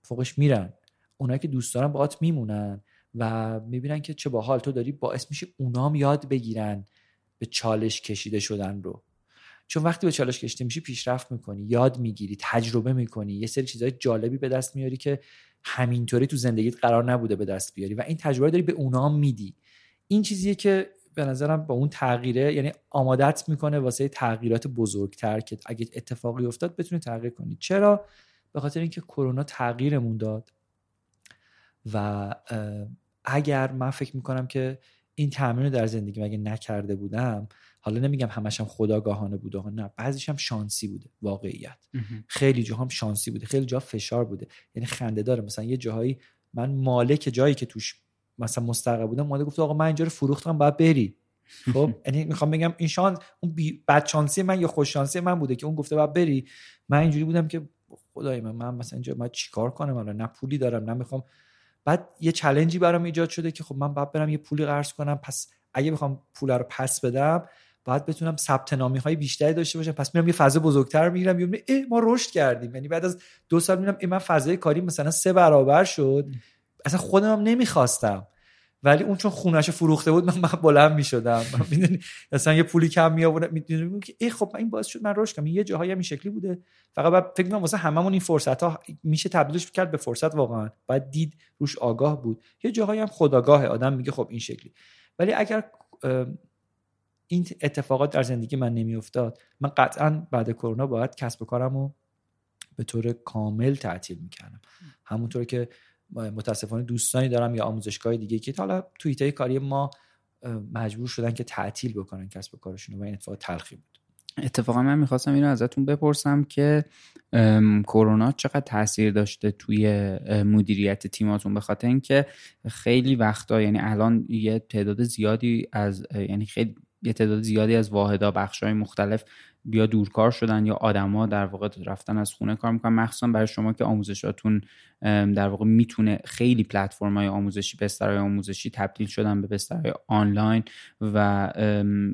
فوقش میرن. اونایی که دوست دارن باهات میمونن و می‌بینن که چه باحال. تو داری باعث میشه اونام یاد بگیرن به چالش کشیده شدن رو. چون وقتی به چالش کشیده میشی پیشرفت می‌کنی یاد می‌گیری تجربه می‌کنی یه سری چیزهای جالبی به دست میاری که همینطوری تو زندگیت قرار نبوده به دست بیاری و این تجربه داری به اونام میدی. این چیزیه که به نظرم با اون تغییره یعنی آمادت می‌کنه واسه تغییرات بزرگتر که اگه اتفاقی افتاد بتونی تغییر کنی. چرا؟ به خاطر اینکه کرونا تغییرمون داد و اگر من فکر می‌کنم که این تمرین رو در زندگی مگه نکرده بودم؟ حالا نمیگم همش هم خداگاهانه بوده نه بعضیش هم شانسی بوده واقعیت. خیلی جاها هم شانسی بوده خیلی جا فشار بوده. یعنی خنده داره. مثلا یه جاهایی من مالک جایی که توش مثلا مستقر بودم مالک گفت آقا من اینجا رو فروختم باید بری. خب؟ [LAUGHS] یعنی می‌خوام بگم این شانس اون. بد شانسی من یا خوش شانسی من بوده که اون گفته باید بری. من اینجوری بودم که خدای من من مثلا اینجا من چیکار کنم؟ الان نه پولی دارم نه می‌خوام بعد یه چلنجی برام ایجاد شده که خب من باید برم یه پولی قرض کنم پس اگه بخوام پول رو پس بدم باید بتونم ثبت نامی های بیشتری داشته باشم. پس میرم یه فضا بزرگتر می‌گیرم ای ما رشد کردیم. یعنی بعد از دو سال ای من فضای کاری مثلا سه برابر شد. اصلا خودم هم نمی‌خواستم. ولی اون چون خونش فروخته بود من, من بلند می‌شدم. [LAUGHS] می‌دونی مثلا یه پولی کم می آوردم می‌دونی که ای خب این باعث شد من رشد کنم. یه جاهایی هم این شکلی بوده. فقط بعد فکر کنم واسه هممون این فرصت ها میشه تبدیلش کرد به فرصت واقعا. باید دید روش آگاه بود. یه جاهایی هم خداگاه آدم میگه خب این شکلی. ولی اگر این اتفاقات در زندگی من نمیافتاد من قطعا بعد کرونا باید کسب و کارم رو به طور کامل تعطیل می‌کردم. همونطور که متاسفانه دوستانی دارم یا آموزشگاه دیگه که حالا توی کاری ما مجبور شدن که تعطیل بکنن کسب و کارشون و این اتفاق تلخی بود. اتفاقا من می‌خواستم اینو ازتون بپرسم که کرونا چقدر تاثیر داشته توی مدیریت تیماتون؟ به خاطر اینکه خیلی وقتا یعنی الان یه تعداد زیادی از یعنی خیلی یه تعداد زیادی از واحدا های مختلف بیا دورکار شدن یا آدما در واقع رفتن از خونه کار می‌کنن. مخصوصا برای شما که آموزشاتون در واقع می‌تونه خیلی پلتفرم های آموزشی بسترهای آموزشی تبدیل شدن به بسترهای آنلاین و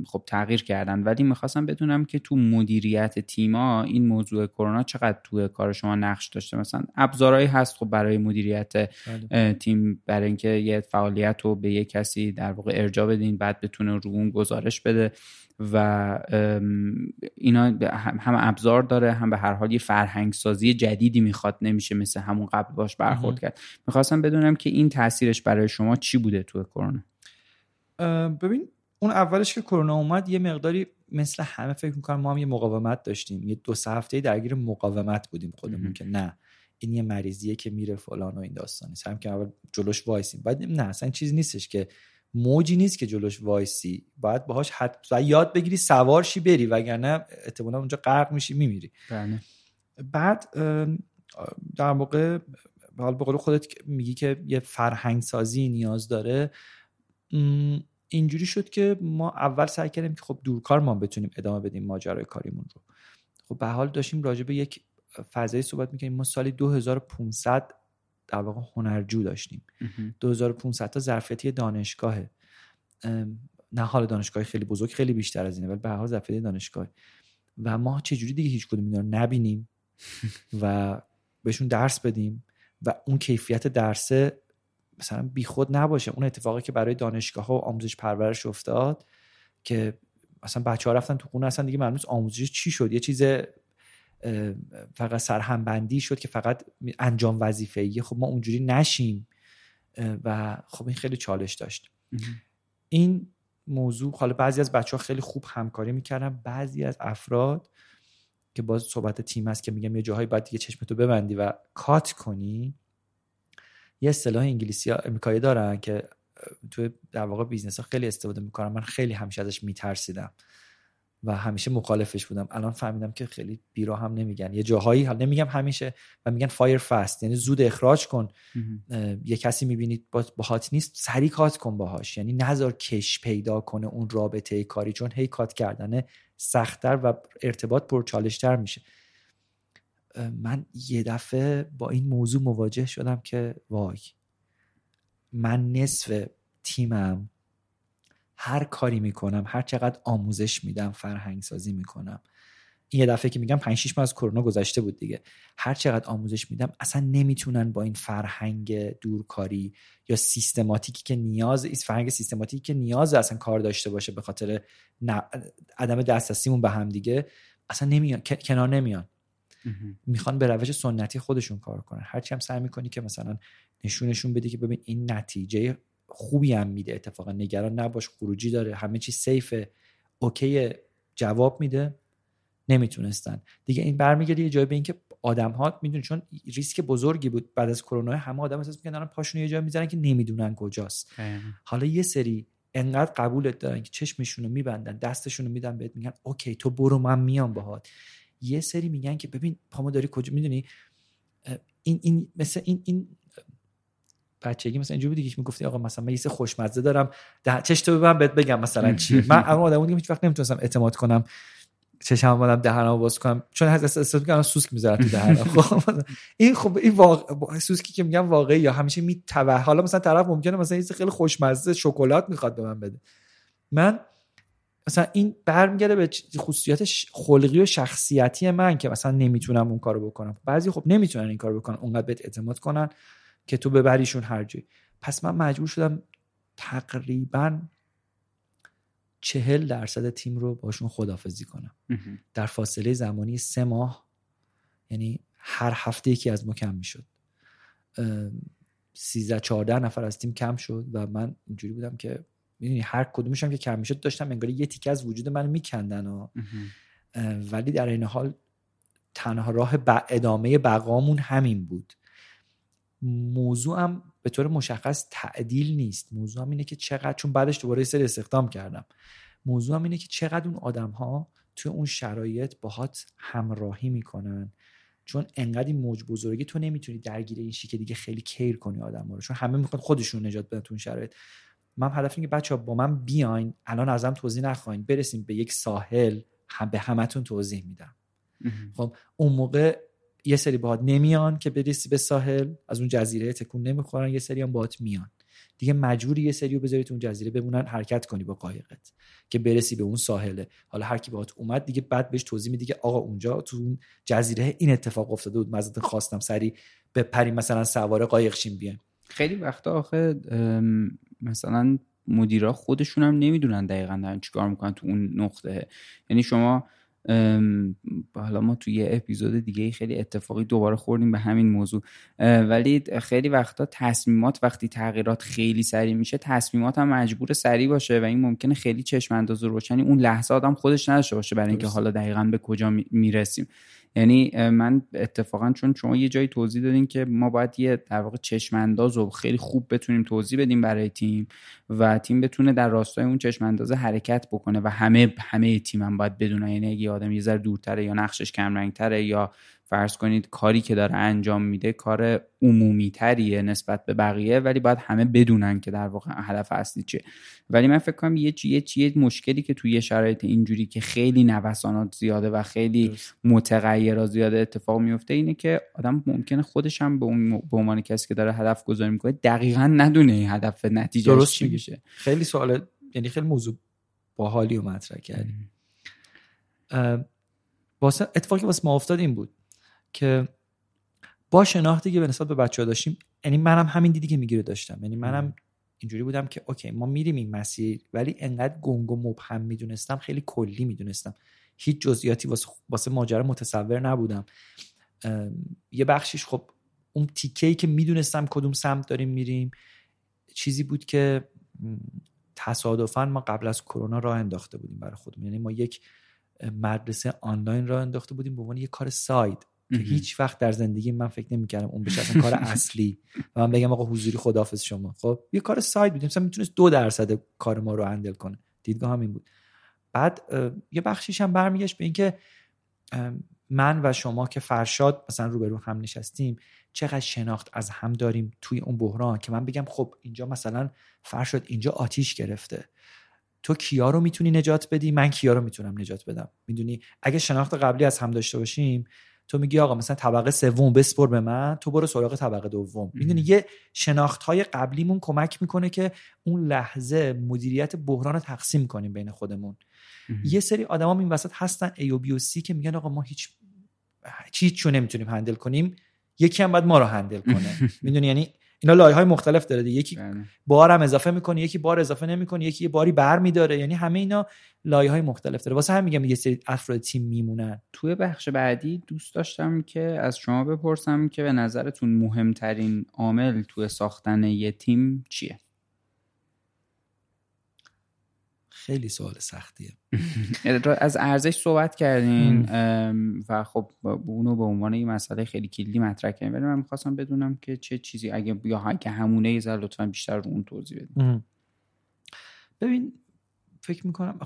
خب تغییر کردن ولی می‌خواستم بدونم که تو مدیریت تیما این موضوع کرونا چقدر تو کار شما نقش داشته مثلا ابزارهایی هست خب برای مدیریت بله. تیم برای اینکه یه فعالیت رو به یه کسی در واقع ارجا بدین بعد بتونه رو اون گزارش بده و اینا هم ابزار داره هم به هر حال یه فرهنگ سازی جدیدی می‌خواد نمیشه مثل همون قبل باش برخورد کرد. می‌خواستم بدونم که این تاثیرش برای شما چی بوده تو کرونا؟ ببین اون اولش که کرونا اومد یه مقداری مثل همه فکر می‌کنم ما هم یه مقاومت داشتیم. یه دو سه هفته درگیر مقاومت بودیم خودمون که نه این یه مریضیه که میره فلان و این داستانی. هم که اول جلوش وایسیم. بعد نه اصلا چیزی نیستش که موجی نیست که جلوش وایسی. باید باهاش حد یاد بگیری سوارشی بری وگرنه احتمالا اونجا غرق میشی میمیری. بله. بعد در واقع حال به قول خودت میگی که یه فرهنگ سازی نیاز داره. اینجوری شد که ما اول سعی کردیم که خب دورکار ما بتونیم ادامه بدیم ماجرای کاریمون رو. خب به حال داشتیم راجع به یک فضایی صحبت می‌کنیم ما سالی 2500 در واقع هنرجو داشتیم. 2500 تا ظرفیتی دانشگاهه نه حال دانشگاه خیلی بزرگ خیلی بیشتر از اینه ولی به هر حال ظرفیت دانشگاه و ما چجوری دیگه هیچ کدوم اینا رو نبینیم؟ و [LAUGHS] بهشون درس بدیم و اون کیفیت درسه مثلا بیخود نباشه. اون اتفاقی که برای دانشگاه ها و آموزش پرورش افتاد که مثلا بچه ها رفتن تو خونه اصلا دیگه معلوم آموزش چی شد. یه چیز فقط سرهمبندی شد که فقط انجام وظیفه‌ای. خب ما اونجوری نشیم. و خب این خیلی چالش داشت. این موضوع حالا بعضی از بچه ها خیلی خوب همکاری می‌کردن بعضی از افراد که باز صحبت تیم هست که میگم یه جاهایی باید دیگه چشمتو ببندی و کات کنی یه اصطلاح انگلیسی امریکایی دارن که توی در واقع business ها خیلی استفاده می‌کنن. من خیلی همیشه ازش میترسیدم و همیشه مخالفش بودم. الان فهمیدم که خیلی بیراه هم نمیگن. یه جاهایی حال نمیگم همیشه و میگن fire fast یعنی زود اخراج کن. یه کسی می‌بینید با باهات نیست سریع cut کن باهاش. یعنی نظر کش پیدا کنه اون رابطه کاری چون هی cut کردنه سختتر و ارتباط پرچالشتر میشه. من یه دفعه با این موضوع مواجه شدم که وای من نصف تیمم هر کاری می‌کنم هر چقدر آموزش میدم فرهنگ سازی می‌کنم یه دفعه که میگم 5 6 ماه از کرونا گذشته بود دیگه. هر چقدر آموزش میدم اصلا نمی‌تونن با این فرهنگ دورکاری یا سیستماتیکی که نیاز این فرهنگ سیستماتیکی که نیاز اصلا کار داشته باشه به خاطر عدم دسترسیمون به هم دیگه اصلا نمیان کنار نمیان. می‌خوان به روش سنتی خودشون کار کنن. هرچی هم سعی می‌کنی که مثلا نشونشون بدی که ببین این نتیجه خوبی هم میده اتفاقا نگران نباش خروجی داره همه چی سیفه اوکی جواب میده. نمی‌تونستن. دیگه این برمیگرده یه جای به اینکه آدم ها می‌دونن چون ریسک بزرگی بود بعد از کرونا همه آدم احساس می‌کنن پاشون یه جای می‌ذارن که نمی‌دونن کجاست. حالا یه سری انقدر قبولت دارن که چشمشون رو میبندن دستشون رو میدن بهت میگن اوکی تو برو من میام باهات. یه سری میگن که ببین پامو داری کجا می‌دونی؟ این این مثل این این بچگی مثلا اینجوری بودی که می‌گفتی آقا مثلا من یه خوشمزه دارم چش تو بهت بگم مثلا چی [LAUGHS] من اون آدمو دیگه هیچ وقت نمی‌تونستم اعتماد کنم. چشم اومدم دهنمو باز کنم. چون از استفاده می‌کنم سوسک می‌ذارم تو دهنم. خب این خب این واقع سوسکی که میگم واقعی یا همیشه میتوه. حالا مثلا طرف ممکنه مثلا یه خیلی خوشمزه شکلات می‌خواد به من بده. من مثلا این برمیگرده به خصوصیات خلقی و شخصیتی من که مثلا نمی‌تونم اون کارو بکنم. بعضی خب نمی‌تونن این کارو بکنن. اونقدر بهت اعتماد کنن که تو ببریشون هر پس من مجبور شدم تقریبا چهل درصد تیم رو باشون خدافزی کنم. در فاصله زمانی سه ماه یعنی هر هفته یکی از ما کم می‌شد. سیزده چهارده نفر از تیم کم شد و من اینجوری بودم که می‌دونی هر کدومشم که کم می‌شد داشتم انگار یه تیکه از وجود من میکندن و ولی در این حال تنها راه ادامه بقامون همین بود. موضوعم به طور مشخص تعدیل نیست. موضوعم اینه که چقدر چون بعدش دوباره سری استخدام کردم. موضوعم اینه که چقدر اون آدم ها توی اون شرایط باهات همراهی می‌کنن. چون انقدر این موج بزرگی تو نمی‌تونی درگیر این شی که دیگه خیلی کیر کنی آدم ها رو. چون همه می‌خوان خودشون نجات بدن تو اون شرایط. من هدف اینه که بچه ها با من بیاین الان ازم توضیح نخواین برسیم به یک ساحل هم به همتون توضیح میدم. خب اون موقع یه سری باهات نمیان که برسی به ساحل از اون جزیره تکون نمی‌خورن یه سری هم باهات میان. دیگه مجبوری یه سری رو بذاری تو اون جزیره بمونن حرکت کنی با قایقت که برسی به اون ساحله حالا هر کی باهات اومد دیگه بعد بهش توضیح میدی که آقا اونجا تو اون جزیره این اتفاق افتاده بود مزد خواستم سری به پری مثلا سوار قایق شیم خیلی وقتا آخه مثلا مدیرا خودشون هم نمی‌دونن دقیقا دارن چیکار می‌کنن تو اون نقطه. یعنی شما حالا ما توی یه اپیزود دیگه خیلی اتفاقی دوباره خوردیم به همین موضوع. ولی خیلی وقتا تصمیمات وقتی تغییرات خیلی سریع میشه تصمیمات هم مجبور سریع باشه و این ممکنه خیلی چشم انداز روشنی اون لحظه آدم خودش نداشته باشه برای اینکه حالا دقیقا به کجا می‌رسیم. یعنی من اتفاقا چون شما یه جایی توضیح دادین که ما باید یه در واقع چشمانداز رو خیلی خوب بتونیم توضیح بدیم برای تیم و تیم بتونه در راستای اون چشمانداز حرکت بکنه و همه همه تیم هم باید بدونن یعنی اگه آدم یه ذره دورتره یا نقشش کم تره یا فرض کنید کاری که داره انجام میده کار عمومی تریه نسبت به بقیه ولی باید همه بدونن که در واقع هدف اصلی چیه. ولی من فکر کنم یه چیه چیه مشکلی که توی شرایط اینجوری که خیلی نوسانات زیاده و خیلی متغیرات زیاده اتفاق میفته اینه که آدم ممکنه خودش هم به عنوان کسی که داره هدف گذاری می‌کنه دقیقا ندونه این هدف نتیجه چی میشه. خیلی سوال یعنی خیلی موضوع باحالی و مطرح کردیم واسه اتفاقی واسه ما افتاد این بود. که با شناختی که به نسبت به بچه ها داشتیم یعنی منم همین دیدی که می‌گیره داشتم. یعنی منم اینجوری بودم که اوکی ما میریم این مسیر ولی انقدر گنگ و مبهم می‌دونستم خیلی کلی می‌دونستم. هیچ جزئیاتی واسه, واسه ماجرا متصور نبودم. یه بخشیش خب اون تیکه ای که می‌دونستم کدوم سمت داریم میریم چیزی بود که تصادفا ما قبل از کرونا راه انداخته بودیم برای خودمون. یعنی ما یک مدرسه آنلاین راه انداخته بودیم به عنوان یک کار side. که هیچ وقت در زندگی من فکر نمی‌کردم اون بشه. اصلا کار [LAUGHS] اصلی. و من بگم آقا حضوری خدافظ شما. خب یه کار side بود مثلا می‌تونست دو درصد کار ما رو handle کنه. دیدگاه همین بود. بعد یه بخشیش هم برمیگشت به اینکه من و شما که فرشاد مثلا روبرو هم نشستیم چقدر شناخت از هم داریم توی اون بحران که من بگم خب اینجا مثلا فرشاد اینجا آتیش گرفته. تو کیا رو می‌تونی نجات بدی؟ من کیا رو می‌تونم نجات بدم؟ می‌دونی؟ اگه شناخت قبلی از هم داشته باشیم تو میگی آقا مثلا طبقه سوم بسپر به من تو برو سراغ طبقه دوم. می‌دونی یه شناخت های قبلیمون کمک می‌کنه که اون لحظه مدیریت بحران رو تقسیم کنیم بین خودمون. یه سری آدما این وسط هستن A و B و C که میگن آقا ما هیچ چیزی چون نمی‌تونیم هندل کنیم یکی هم باید ما رو هندل کنه. [LAUGHS] می‌دونی؟ یعنی اینا لایه های مختلف داره یکی بله. بار هم اضافه می‌کنه یکی بار اضافه نمی‌کنه یکی یه باری بر میداره. یعنی همه اینا لایه های مختلف داره. واسه هم میگم یه سری افراد تیم میمونن. توی بخش بعدی دوست داشتم که از شما بپرسم که به نظرتون مهمترین عامل توی ساختن یه تیم چیه؟ خیلی سوال سختیه. از ارزش صحبت کردین و خب اونو به عنوان یه مسئله خیلی کلیدی مطرح کردین. ولی من می‌خواستم بدونم که چه چیزی اگه یا اگه همونه یه لطفا بیشتر رو اون توضیح بدین. ببین فکر می‌کنم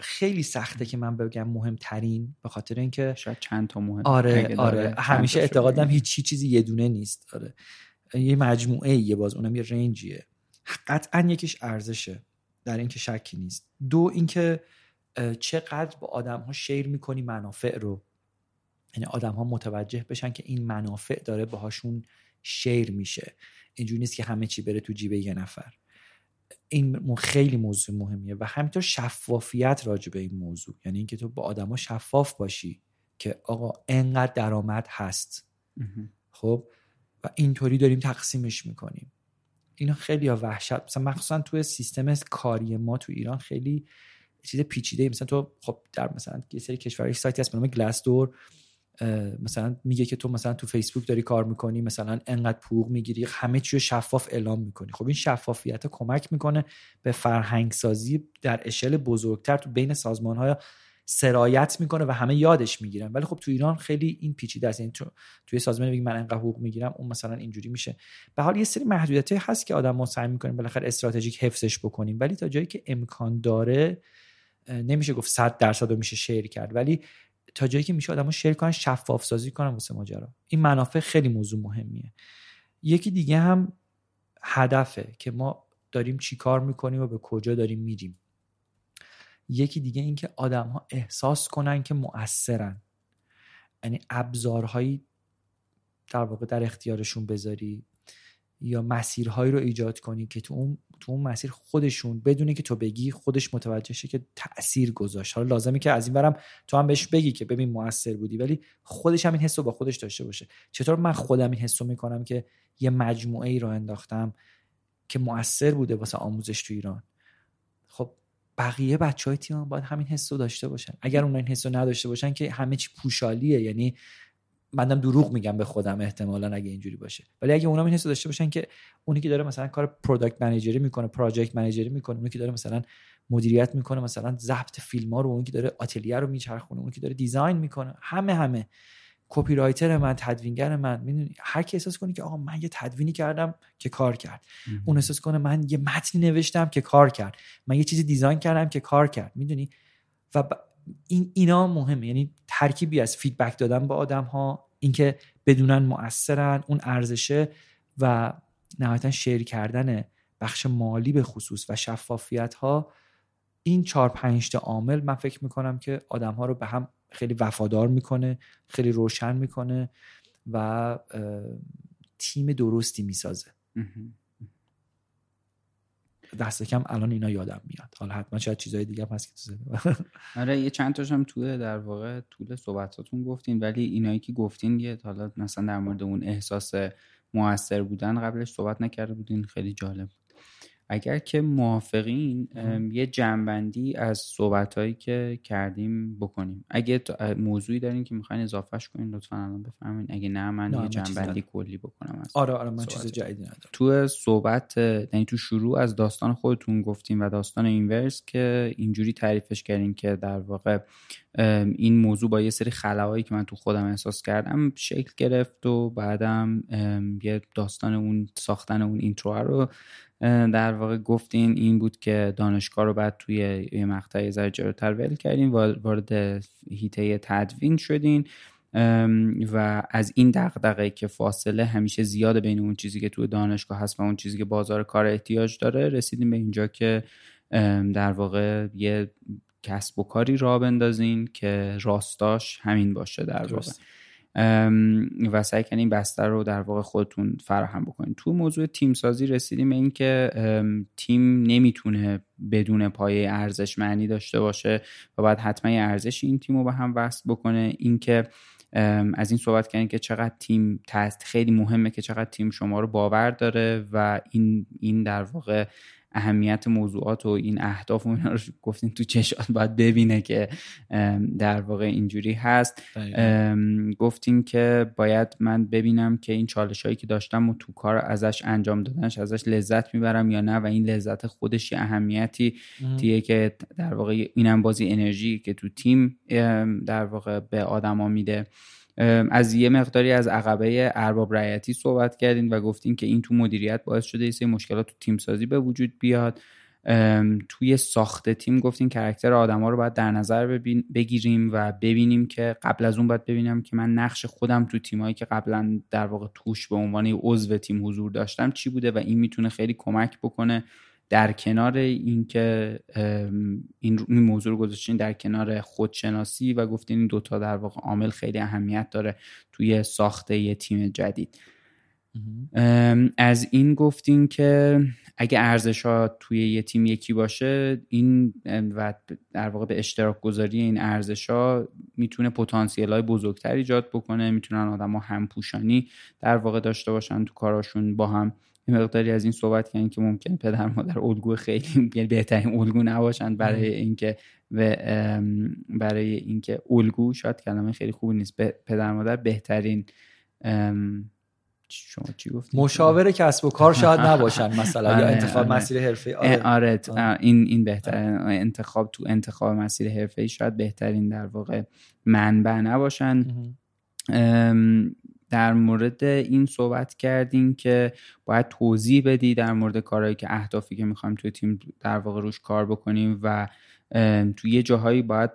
خیلی سخته که من بگم مهمترین به خاطر اینکه شاید چند تا مهم. آره آره. همیشه اعتقادم هیچ چیزی یه دونه نیست. آره. یه مجموعه یه باز اونم یه رنجیه. قطعا یکیش ارزشه. در اینکه شکی نیست. دو اینکه چقدر با آدم ها شیر می‌کنی منافع رو. یعنی آدم ها متوجه بشن که این منافع داره باهاشون شیر میشه. اینجوری نیست که همه چی بره تو جیب یه نفر. این خیلی موضوع مهمیه و همینطور شفافیت راجع به این موضوع. یعنی اینکه تو با آدما شفاف باشی که آقا انقدر درآمد هست. خب؟ و اینطوری داریم تقسیمش می‌کنیم. اینا خیلی وحشت. مثلا مخصوصا توی سیستم کاری ما تو ایران خیلی چیز پیچیده مثلا تو خب در مثلا یه سری کشورهای سایتی هست به نام گلاس دور مثلا میگه که تو مثلا تو فیسبوک داری کار می‌کنی مثلا انقدر پوق می‌گیری همه چی شفاف اعلام می‌کنی. خب این شفافیت کمک می‌کنه به فرهنگ سازی در اشل بزرگتر تو بین سازمان های سرایت می‌کنه و همه یادش می‌گیرن. ولی خب تو ایران خیلی این پیچیده است. یعنی تو توی سازمان میگه من انقدر حقوق می‌گیرم اون مثلا اینجوری میشه. به حال یه سری محدودیت هست که آدم ما سعی می‌کنیم بالاخره استراتژیک حفظش بکنیم. ولی تا جایی که امکان داره نمیشه گفت 100 درصد میشه شیر کرد. ولی تا جایی که میشه آدمو شیر کنن شفاف سازی کنن واسه ماجرا. این منافع خیلی موضوع مهمیه. یکی دیگه هم هدفه که ما داریم چی کار می‌کنیم و به کجا داریم میریم. یکی دیگه اینکه آدم ها احساس کنن که مؤثرن. یعنی ابزارهایی در واقع در اختیارشون بذاری یا مسیرهایی رو ایجاد کنی که تو اون تو اون مسیر خودشون بدونه که تو بگی خودش متوجه شه که تاثیر گذاشت. حالا لازمه که از این برم تو هم بهش بگی که ببین موثر بودی ولی خودش هم این حس رو با خودش داشته باشه. چطور من خودم این حس رو می‌کنم که یه مجموعه ای رو انداختم که موثر بوده واسه آموزش تو ایران؟ خب بقیه بچه های تیم باید همین حس رو داشته باشن. اگر اون این حس رو نداشته باشن که همه چی پوشالیه یعنی منم دروغ میگم به خودم احتمالا اگه اینجوری باشه. ولی اگه اونا این حس داشته باشن که اونی که داره مثلا کار product manager ی می‌کنه project manager ی می‌کنه اونی که داره مثلا مدیریت می‌کنه مثلا ضبط فیلم ها رو اونی که داره آتلیه رو میچرخونه اونی که داره design می‌کنه همه همه. copywriter من تدوینگر من می‌دونی؟ هر کی احساس کنه که آقا من یه تدوینی کردم که کار کرد. اون احساس کنه من یه متنی نوشتم که کار کرد. من یه چیزی design کردم که کار کرد. می‌دونی؟ و این اینا مهمه. یعنی ترکیبی از فیدبک دادن به آدم ها اینکه بدونن مؤثرن اون ارزشه و نهایتا شیر کردن بخش مالی به خصوص و شفافیت ها این چهار پنج تا عامل من فکر می‌کنم که آدم ها رو به هم خیلی وفادار می‌کنه خیلی روشن می‌کنه و تیم درستی می‌سازه. دست کم الان اینا یادم میاد. حالا حتما شاید چیزای دیگه هم هست که تو [LAUGHS] آره یه چند تاش هم توی در واقع طول صحبتاتون گفتین ولی اینایی که گفتین یه حالا مثلا در مورد اون احساس موثر بودن قبلش صحبت نکرده بودین. خیلی جالب اگر که موافقین یه جنبندی از صحبت هایی که کردیم بکنیم. اگه موضوعی دارین که می‌خواین اضافهش کنین لطفا الان بفهمین اگه نه من یه جنبندی کلی بکنم از آره آره من چیز جدیدی ندارم. تو صحبت یعنی تو شروع از داستان خودتون گفتیم و داستان اینورس که اینجوری تعریفش کردین که در واقع این موضوع با یه سری خلاهایی که من تو خودم احساس کردم شکل گرفت و بعدم یه داستان اون ساختن اون اینترو رو در واقع گفتین این بود که دانشگاه رو بعد توی یه مقطع ذره ول کردین وارد هیته تدوین شدین و از این دغدغه که فاصله همیشه زیاده بین اون چیزی که توی دانشگاه هست و اون چیزی که بازار کار احتیاج داره رسیدیم به اینجا که در واقع یه کسب و کاری را بندازین که راستاش همین باشه در واقع. و سعی کنین بستر رو در واقع خودتون فراهم بکنین. تو موضوع تیم سازی رسیدیم به اینکه تیم نمی‌تونه بدون پایه ارزش معنی داشته باشه و باید حتما ارزش این تیم رو به هم وصل بکنه. اینکه از این صحبت کردن که چقدر تیم تست خیلی مهمه که چقدر تیم شما رو باور داره و این این در واقع اهمیت موضوعات و این اهداف و اینا رو گفتین تو چشات باید ببینه که در واقع اینجوری هست. گفتین که باید من ببینم که این چالش هایی که داشتم و تو کار ازش انجام دادنش ازش لذت می‌برم یا نه و این لذت خودش یه اهمیتی تیه که در واقع اینم بازی انرژی که تو تیم در واقع به آدما میده. از یه مقداری از عقبه ارباب رعیتی صحبت کردین و گفتین که این تو مدیریت باعث شده یه مشکلات تو تیم سازی به وجود بیاد. توی ساخت تیم گفتین کرکتر آدما رو باید در نظر بگیریم و ببینیم که قبل از اون باید ببینم که من نقش خودم تو تیمایی که قبلا در واقع توش به عنوان عضو تیم حضور داشتم چی بوده و این می‌تونه خیلی کمک بکنه. در کنار اینکه این موضوع رو گذاشتین در کنار خودشناسی و گفتین این دوتا در واقع عامل خیلی اهمیت داره توی ساخته یه تیم جدید. از این گفتین که اگه ارزش ها توی یه تیم یکی باشه این و در واقع به اشتراک گذاری این ارزش ها می‌تونه پتانسیل های بزرگتر ایجاد بکنه می‌تونن آدم ها همپوشانی در واقع داشته باشن تو کاراشون با هم. یه مقداری از این صحبت کردن که ممکن پدر مادر الگو خیلی [LAUGHS] یعنی بهترین الگو نباشن برای اینکه و برای اینکه الگو شاید کلمه خیلی خوبی نیست. پدر مادر بهترین شما چی گفتید مشاور کسب و کار شاید نباشن مثلا یا آره، انتخاب آره. مسیر حرفه آره, آره, این این بهترین انتخاب تو انتخاب مسیر حرفه شاید بهترین در واقع منبع نباشن. در مورد این صحبت کردیم که باید توضیح بدی در مورد کارهایی که اهدافی که می‌خوایم توی تیم در واقع روش کار بکنیم و توی یه جاهایی باید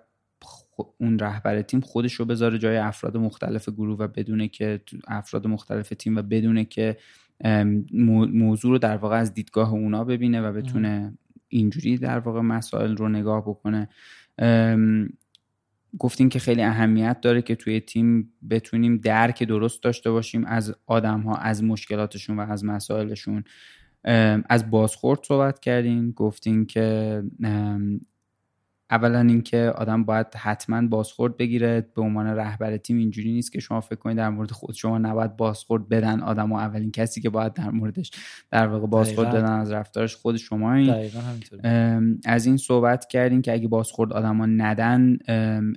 اون رهبر تیم خودش رو بذاره جای افراد مختلف گروه و بدونه که افراد مختلف تیم و بدونه که موضوع رو در واقع از دیدگاه اونا ببینه و بتونه اینجوری در واقع مسائل رو نگاه بکنه. گفتیم که خیلی اهمیت داره که توی تیم بتونیم درک درست داشته باشیم از آدم ها از مشکلاتشون و از مسائلشون. از بازخورد صحبت کردیم گفتیم که اولا اینکه آدم باید حتما بازخورد بگیره به عنوان رهبر تیم اینجوری نیست که شما فکر کنید در مورد خود شما نباید بازخورد بدن آدم و اولین کسی که باید در موردش در واقع بازخورد بدن از رفتارش خود شما این از این صحبت کردیم که اگه بازخورد آدما ندن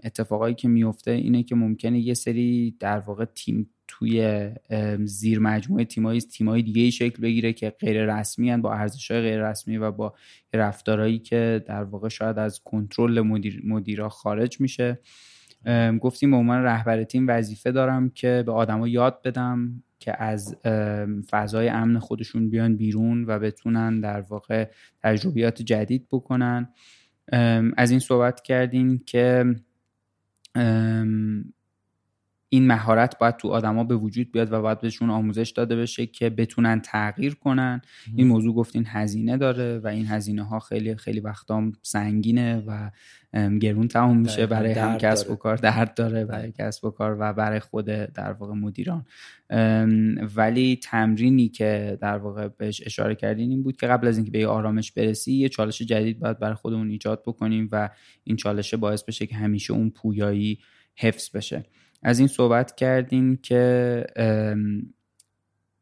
اتفاقایی که میفته اینه که ممکنه یه سری در واقع تیم توی زیر مجموعه تیمایی تیمایی دیگه ای شکل بگیره که غیر رسمی هن با ارزش های غیر رسمی و با رفتارهایی که در واقع شاید از کنترل مدیر مدیرا خارج میشه. گفتیم به عنوان رهبر تیم وظیفه دارم که به آدما یاد بدم که از فضای امن خودشون بیان بیرون و بتونن در واقع تجربیات جدید بکنن. از این صحبت کردیم که این مهارت باید تو آدما به وجود بیاد و باید بهشون آموزش داده بشه که بتونن تغییر کنن. این موضوع گفتین هزینه داره و این هزینه ها خیلی خیلی وقتا سنگینه و گرون تمام میشه برای هم کسب و کار درد داره برای کسب و کار و برای خود در واقع مدیران. ولی تمرینی که در واقع بهش اشاره کردین این بود که قبل از اینکه به آرامش برسی یه چالش جدید باید برای خودمون ایجاد بکنیم و این چالشه باعث بشه که همیشه اون پویایی حفظ بشه. از این صحبت کردیم که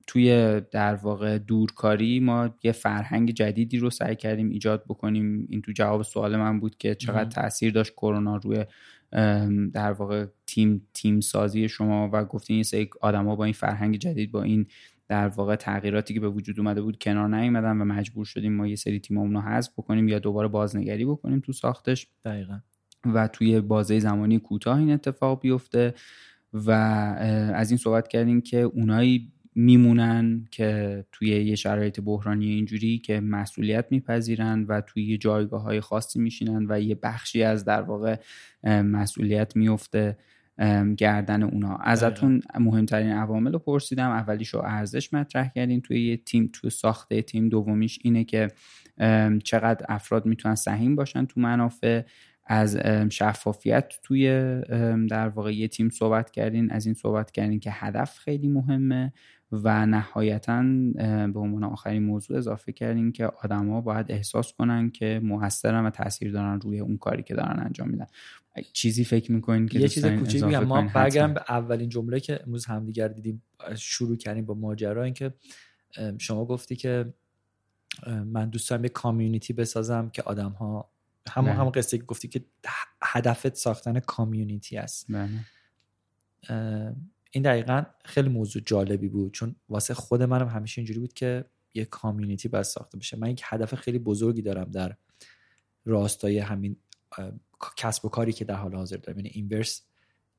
توی در واقع دورکاری ما یه فرهنگ جدیدی رو سعی کردیم ایجاد بکنیم. این تو جواب سوال من بود که چقدر تاثیر داشت کرونا روی در واقع تیم تیم سازی شما و گفتین یه سری آدما با این فرهنگ جدید با این در واقع تغییراتی که به وجود اومده بود کنار نیومدن و مجبور شدیم ما یه سری تیممون رو حذف بکنیم یا دوباره بازنگری بکنیم تو ساختش. دقیقا. و توی بازه زمانی کوتاه این اتفاق بیفته و از این صحبت کردیم که اونایی میمونن که توی یه شرایط بحرانی اینجوری که مسئولیت میپذیرن و توی یه جایگاه های خاصی میشینن و یه بخشی از در واقع مسئولیت میفته گردن اونا. ازتون مهمترین عوامل رو پرسیدم. اولیش رو ارزش مطرح کردین توی یه تیم توی ساخته تیم. دومیش اینه که چقدر افراد می‌تونن سهیم باشن تو منافع. از شفافیت توی در واقع یه تیم صحبت کردین از این صحبت کردین که هدف خیلی مهمه و نهایتا به عنوان آخرین موضوع اضافه کردین که آدما باید احساس کنن که موثرن و تاثیر دارن روی اون کاری که دارن انجام میدن. چیزی فکر می‌کنین که یه چیز کوچیک میگم ما برگردم به اولین جمله که امروز همدیگر دیدیم شروع کردیم با ماجرا اینکه شما گفتی که من دوست دارم یه کامیونیتی بسازم که آدم ها همون هم قصه که گفتی که هدفت ساختن کامیونیتی است. این دقیقا خیلی موضوع جالبی بود چون واسه خود منم همیشه اینجوری بود که یه کامیونیتی باید ساخته بشه. من یک هدف خیلی بزرگی دارم در راستای همین کسب و کاری که در حال حاضر دارم. یعنی اینورس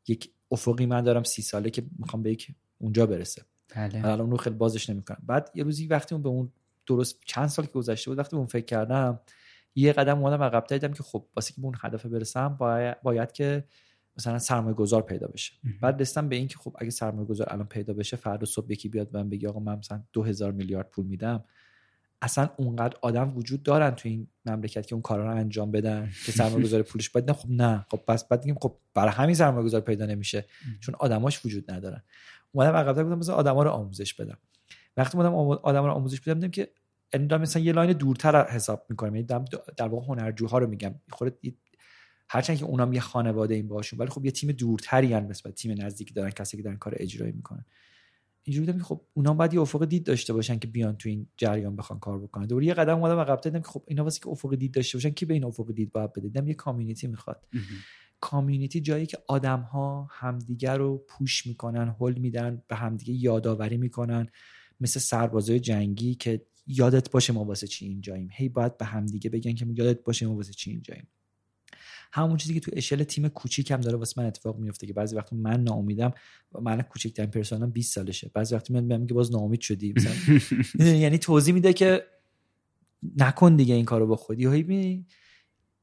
یک افقی من دارم سی ساله که می‌خوام به یک اونجا برسه. بله. الان اون رو خیلی بازش نمی‌کنم. بعد یه روزی وقتی اون به اون درست چند سال که گذشته بود وقتی به اون فکر کردم یه قدم اومدم عقب دیدم که خب واسه که به اون هدف برسم باید, باید که مثلا سرمایه گذار پیدا بشه. بعد رسیدم به این که خب اگه سرمایه گذار الان پیدا بشه فردا صبح یکی بیاد من بگی آقا من مثلا 2000 میلیارد پول میدم. اصلا اونقدر آدم وجود دارن تو این مملکت که اون کارا رو انجام بدن [LAUGHS] که سرمایه گذار پولش باید. نه خب نه. خب پس بعد میگیم خب برای همین سرمایه گذار پیدا نمیشه. چون آدماش وجود ندارن. اومدم عقب بودم مثلا آدما رو آموزش بدم. وقتی اومدم آدما رو آموزش بدم دیدم که یعنی مثلا یه line دورتر حساب می‌کنم. یعنی در واقع هنرجوها رو میگم. خودت هرچند که اونام یه خانواده این باشون ولی خب یه تیم دورتری ان نسبت تیم نزدیکی دارن کسی که دارن کار اجرایی می‌کنن. اینجوری بودم خب اونا باید یه افق دید داشته باشن که بیان تو این جریان بخوان کار بکنن. دوباره یه قدم اومدم عقب دیدم که خب اینا واسه که افق دید داشته باشن کی به این افق دید باید بده؟ دیدم یه community می‌خواد. کامیونیتی جایی که آدم ها همدیگه رو پوش می‌کنن هول میدن به همدیگه یادآوری می‌کنن. مثل سربازای جنگی که یادت باشه ما واسه چی اینجاییم. هی باید به همدیگه بگن که یادت باشه ما واسه چی اینجاییم. همون چیزی که تو اشل تیم کوچیک هم داره واسه من اتفاق میفته که بعضی وقت من ناامیدم. من کوچیکترین پرسونم 20 سالشه. بعضی وقت میاد میگم که باز ناامید شدی. مثلا [LAUGHS] یعنی توضیح میده که نکن دیگه این کارو با خودی هی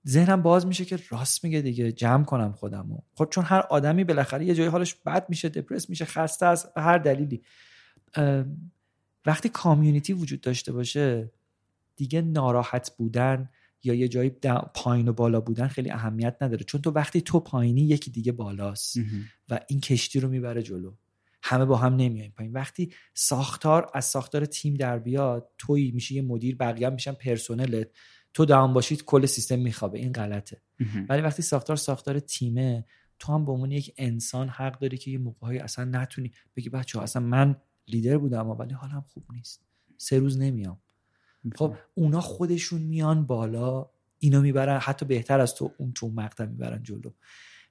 ذهنم باز میشه که راست میگه دیگه. جمع کنم خودمو. خود چون هر آدمی بالاخره یه جای حالش بد میشه دپرس میشه خسته از هر دلیلی. وقتی کامیونیتی وجود داشته باشه دیگه ناراحت بودن یا یه جایی پایین و بالا بودن خیلی اهمیت نداره. چون تو وقتی تو پایینی یکی دیگه بالاست و این کشتی رو می‌بره جلو. همه با هم نمیایم پایین. وقتی ساختار از ساختار تیم در بیاد توی میشه یه مدیر بقیه میشن پرسنلت. تو دام باشید کل سیستم میخوابه. این غلطه. ولی وقتی ساختار ساختار تیمه تو هم به عنوان یک انسان حق داری که یه موقعی اصلا نتونی بگی بچه اصلا من لیدر بودم ولی حالم خوب نیست. سه روز نمیام. خب اونا خودشون میان بالا اینو می‌برن حتی بهتر از تو اون تو مقطع می‌برن جلو.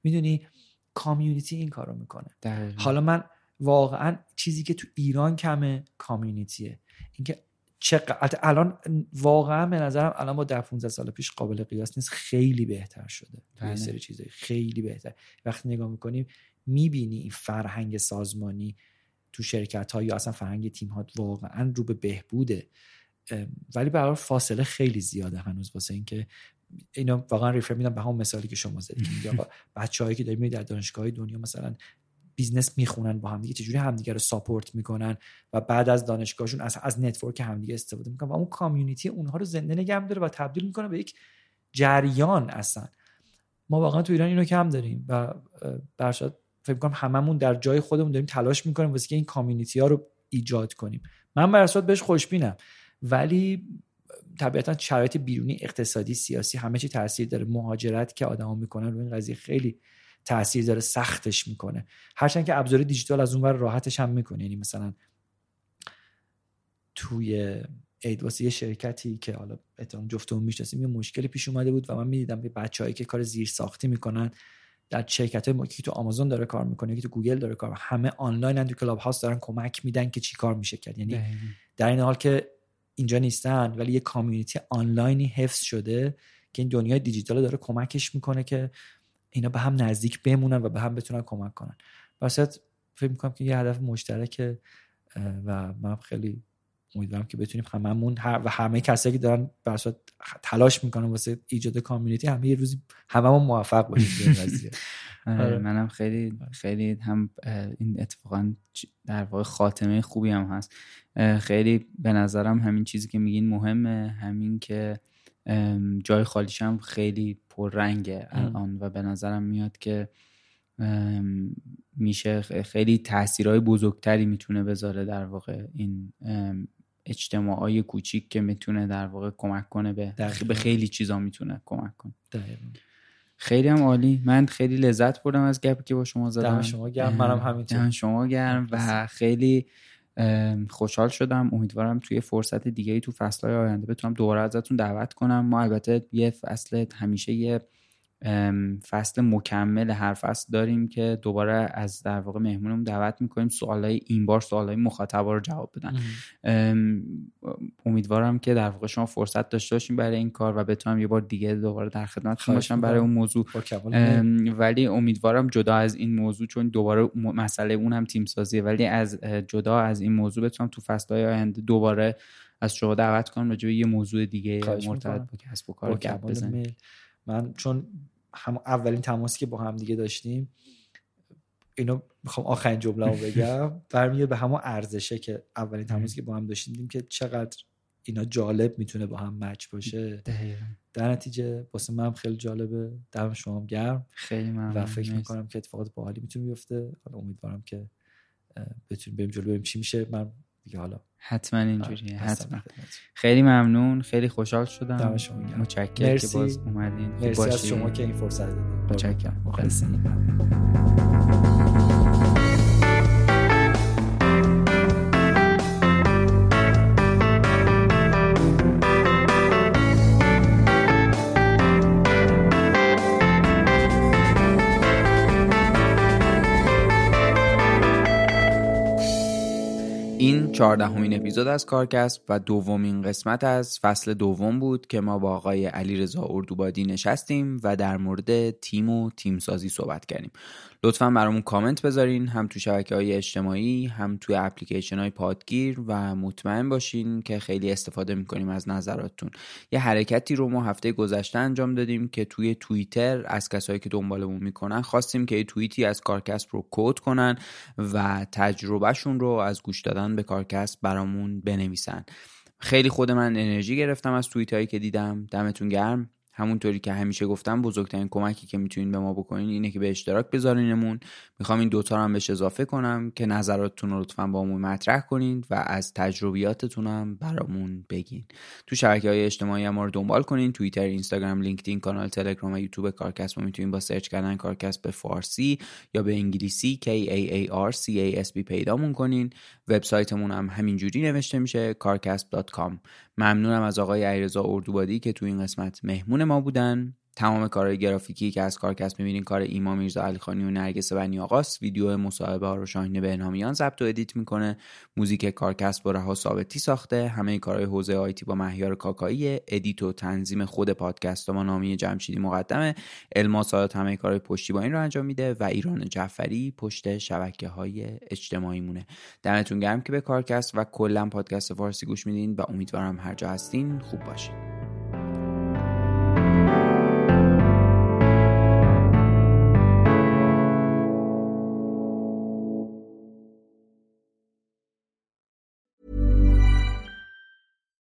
می‌دونی کامیونیتی این کارو می‌کنه. حالا من واقعا چیزی که تو ایران کمه کامیونیتیه اینکه چقدر الان واقعا به نظرم الان با در 15 سال پیش قابل قیاس نیست خیلی بهتر شده. یه سری چیزایی خیلی بهتر. وقتی نگاه می‌کنیم می‌بینی این فرهنگ سازمانی تو شرکت ها یا اصلا فرهنگ تیم ها واقعا رو به بهبوده. ولی برای فاصله خیلی زیاده هنوز واسه اینکه اینا واقعا ریفر میدم به همون مثالی که شما زدید. [LAUGHS] بچه‌هایی که داریم در دانشگاه دنیا مثلا business می‌خونن با همدیگه چجوری همدیگه رو support می‌کنن و بعد از دانشگاهشون از از network همدیگه استفاده می‌کنن و اون community اونها رو زنده نگه داره و تبدیل می‌کنه به یک جریان اصلا. ما واقعا تو ایران اینو کم داریم و برشاد فکر کنم هممون در جای خودمون داریم تلاش می‌کنیم واسه این community ها رو ایجاد کنیم. من بر بهش خوشبینم. ولی طبیعتا شرایط بیرونی اقتصادی سیاسی همه چی تاثیر داره. مهاجرت که آدما می‌کنن رو این قضیه خیلی تاثیر داره سختش می‌کنه. هرچند که ابزار دیجیتال از اونور راحتش هم می‌کنه. یعنی مثلا توی عید واسه یه شرکتی که حالا احتمال جفتمون می‌شناسیم یه مشکلی پیش اومده بود و من می‌دیدم که بچه‌هایی که کار زیر ساختی می‌کنن در شرکت های که تو آمازون داره کار می‌کنه که تو گوگل داره کار همه آنلاین تو Clubhouse دارن کمک میدن که چی کار میشه کرد. یعنی در این حال که اینجا نیستن ولی یه community آنلاینی حفظ شده که این دنیای دیجیتال داره کمکش می‌کنه که اینا به هم نزدیک بمونن و به هم بتونن کمک کنن. واسه فکر می‌کنم که یه هدف مشترکه و من خیلی امیدوارم که بتونیم هممون و همه کسایی که دارن برسات تلاش می‌کنن واسه ایجاد کامیونیتی همه یه روزی هممون موفق باشیم [LAUGHS] آره،, آره. منم خیلی خیلی هم این اتفاقا در واقع خاتمه خوبی هم هست. خیلی به نظرم همین چیزی که میگین مهمه. همین که جای خالیش هم خیلی پررنگه الان و به نظرم میاد که میشه خیلی تاثیرهای بزرگتری می‌تونه بذاره در واقع این اجتماعای کوچیک که می‌تونه در واقع کمک کنه به به خیلی چیزا می‌تونه کمک کنه. خیلی هم عالی. من خیلی لذت بردم از گپی که با شما زدم. شما گرم منم همینطور. شما گرم و خیلی خوشحال شدم. امیدوارم توی فرصت دیگه تو فصلهای آینده بتونم دوباره ازتون دعوت کنم. ما البته یه فصل همیشه یه فصل مکمل هر فصل داریم که دوباره از در واقع مهمونمون دعوت می‌کنیم سوالای این بار سوالای مخاطبا رو جواب بدن. امیدوارم که در واقع شما فرصت داشته باشیم برای این کار و بتونم یه بار دیگه دوباره در خدمت باشم برای اون موضوع. ولی امیدوارم جدا از این موضوع چون دوباره مسئله اون هم تیم سازیه ولی از جدا از این موضوع بتونم تو فصلهای آینده دوباره از شما دعوت کنم راجع یه موضوع دیگه مرتبط با کسب و کار گپ بزنیم. من چون هم اولین تماسی که با هم دیگه داشتیم اینو می‌خوام آخرین جمله رو بگم. [LAUGHS] برمیگه به همون ارزشه که اولین تماسی که با هم داشتیم دیدیم که چقدر اینا جالب می‌تونه با هم مچ باشه. در نتیجه واسه من خیلی جالبه. دم شما گرم. خیلی ممنون. و فکر می‌کنم که اتفاقات باحالی می‌تونه بیفته. حالا امیدوارم که بتونیم بریم جلو بریم چی میشه. من دیگه حالا. حتما اینجوریه حتما. خیلی ممنون خیلی خوشحال شدم. دم شما متشکرم که باز اومدین. مرسی از شما که این فرصت دادید متشکرم. این چهاردهمین اپیزود از کارکسب و دومین قسمت از فصل دوم بود که ما با آقای علیرضا اردوبادی نشستیم و در مورد تیم و تیمسازی صحبت کردیم. لطفا برامون کامنت بذارین هم تو شبکه های اجتماعی هم توی اپلیکیشن های پادگیر و مطمئن باشین که خیلی استفاده می‌کنیم از نظراتتون. یه حرکتی رو ما هفته گذشته انجام دادیم که توی توییتر از کسایی که دنبالمون می‌کنن خواستیم که یه توییتی از کارکسب رو کد کنن و تجربهشون رو از گوش دادن به کارکسب برامون بنویسن. خیلی خود من انرژی گرفتم از توییت هایی که دیدم. دمتون گرم. همونطوری که همیشه گفتم بزرگترین کمکی که می‌تونین به ما بکنین اینه که به اشتراک بذارینمون. می‌خوام این دوتا رو هم بهش اضافه کنم که نظراتتون رو لطفا با همون مطرح کنین و از تجربیاتتون هم برامون بگین. تو شبکه های اجتماعی ما رو دنبال کنین. توییتر اینستاگرام لینکدین کانال تلگرام و یوتیوب کارکسب می‌تونین با سرچ کردن کارکسب به فارسی یا به انگلیسی K A A R C A S T پیدامون کنین. وبسایتمون هم همینجوری نوشته میشه kaarcast.com ممنونم از آقای علیرضا اردوبادی که تو این قسمت مهمون ما بودن. تمام کارهای گرافیکی که از کارکست می‌بینین کار ایما میرزا علیخانی و نرگس بنی آقاست. ویدیو مصاحبه ها رو شاهین بهنامیان ضبط و edit می‌کنه. موزیک کارکست با رها ثابتی ساخته. همه کارهای حوزه IT با مهیار کاکایی. edit و تنظیم خود پادکست با نامی جمشیدی مقدمه. الما سادات همه کارهای پشتیبانی رو انجام میده و ایران جعفری پشت شبکه های اجتماعی مونه دمتون گرم که به کارکست و کلا پادکست فارسی گوش میدین و امیدوارم هر جا هستین خوب باشین.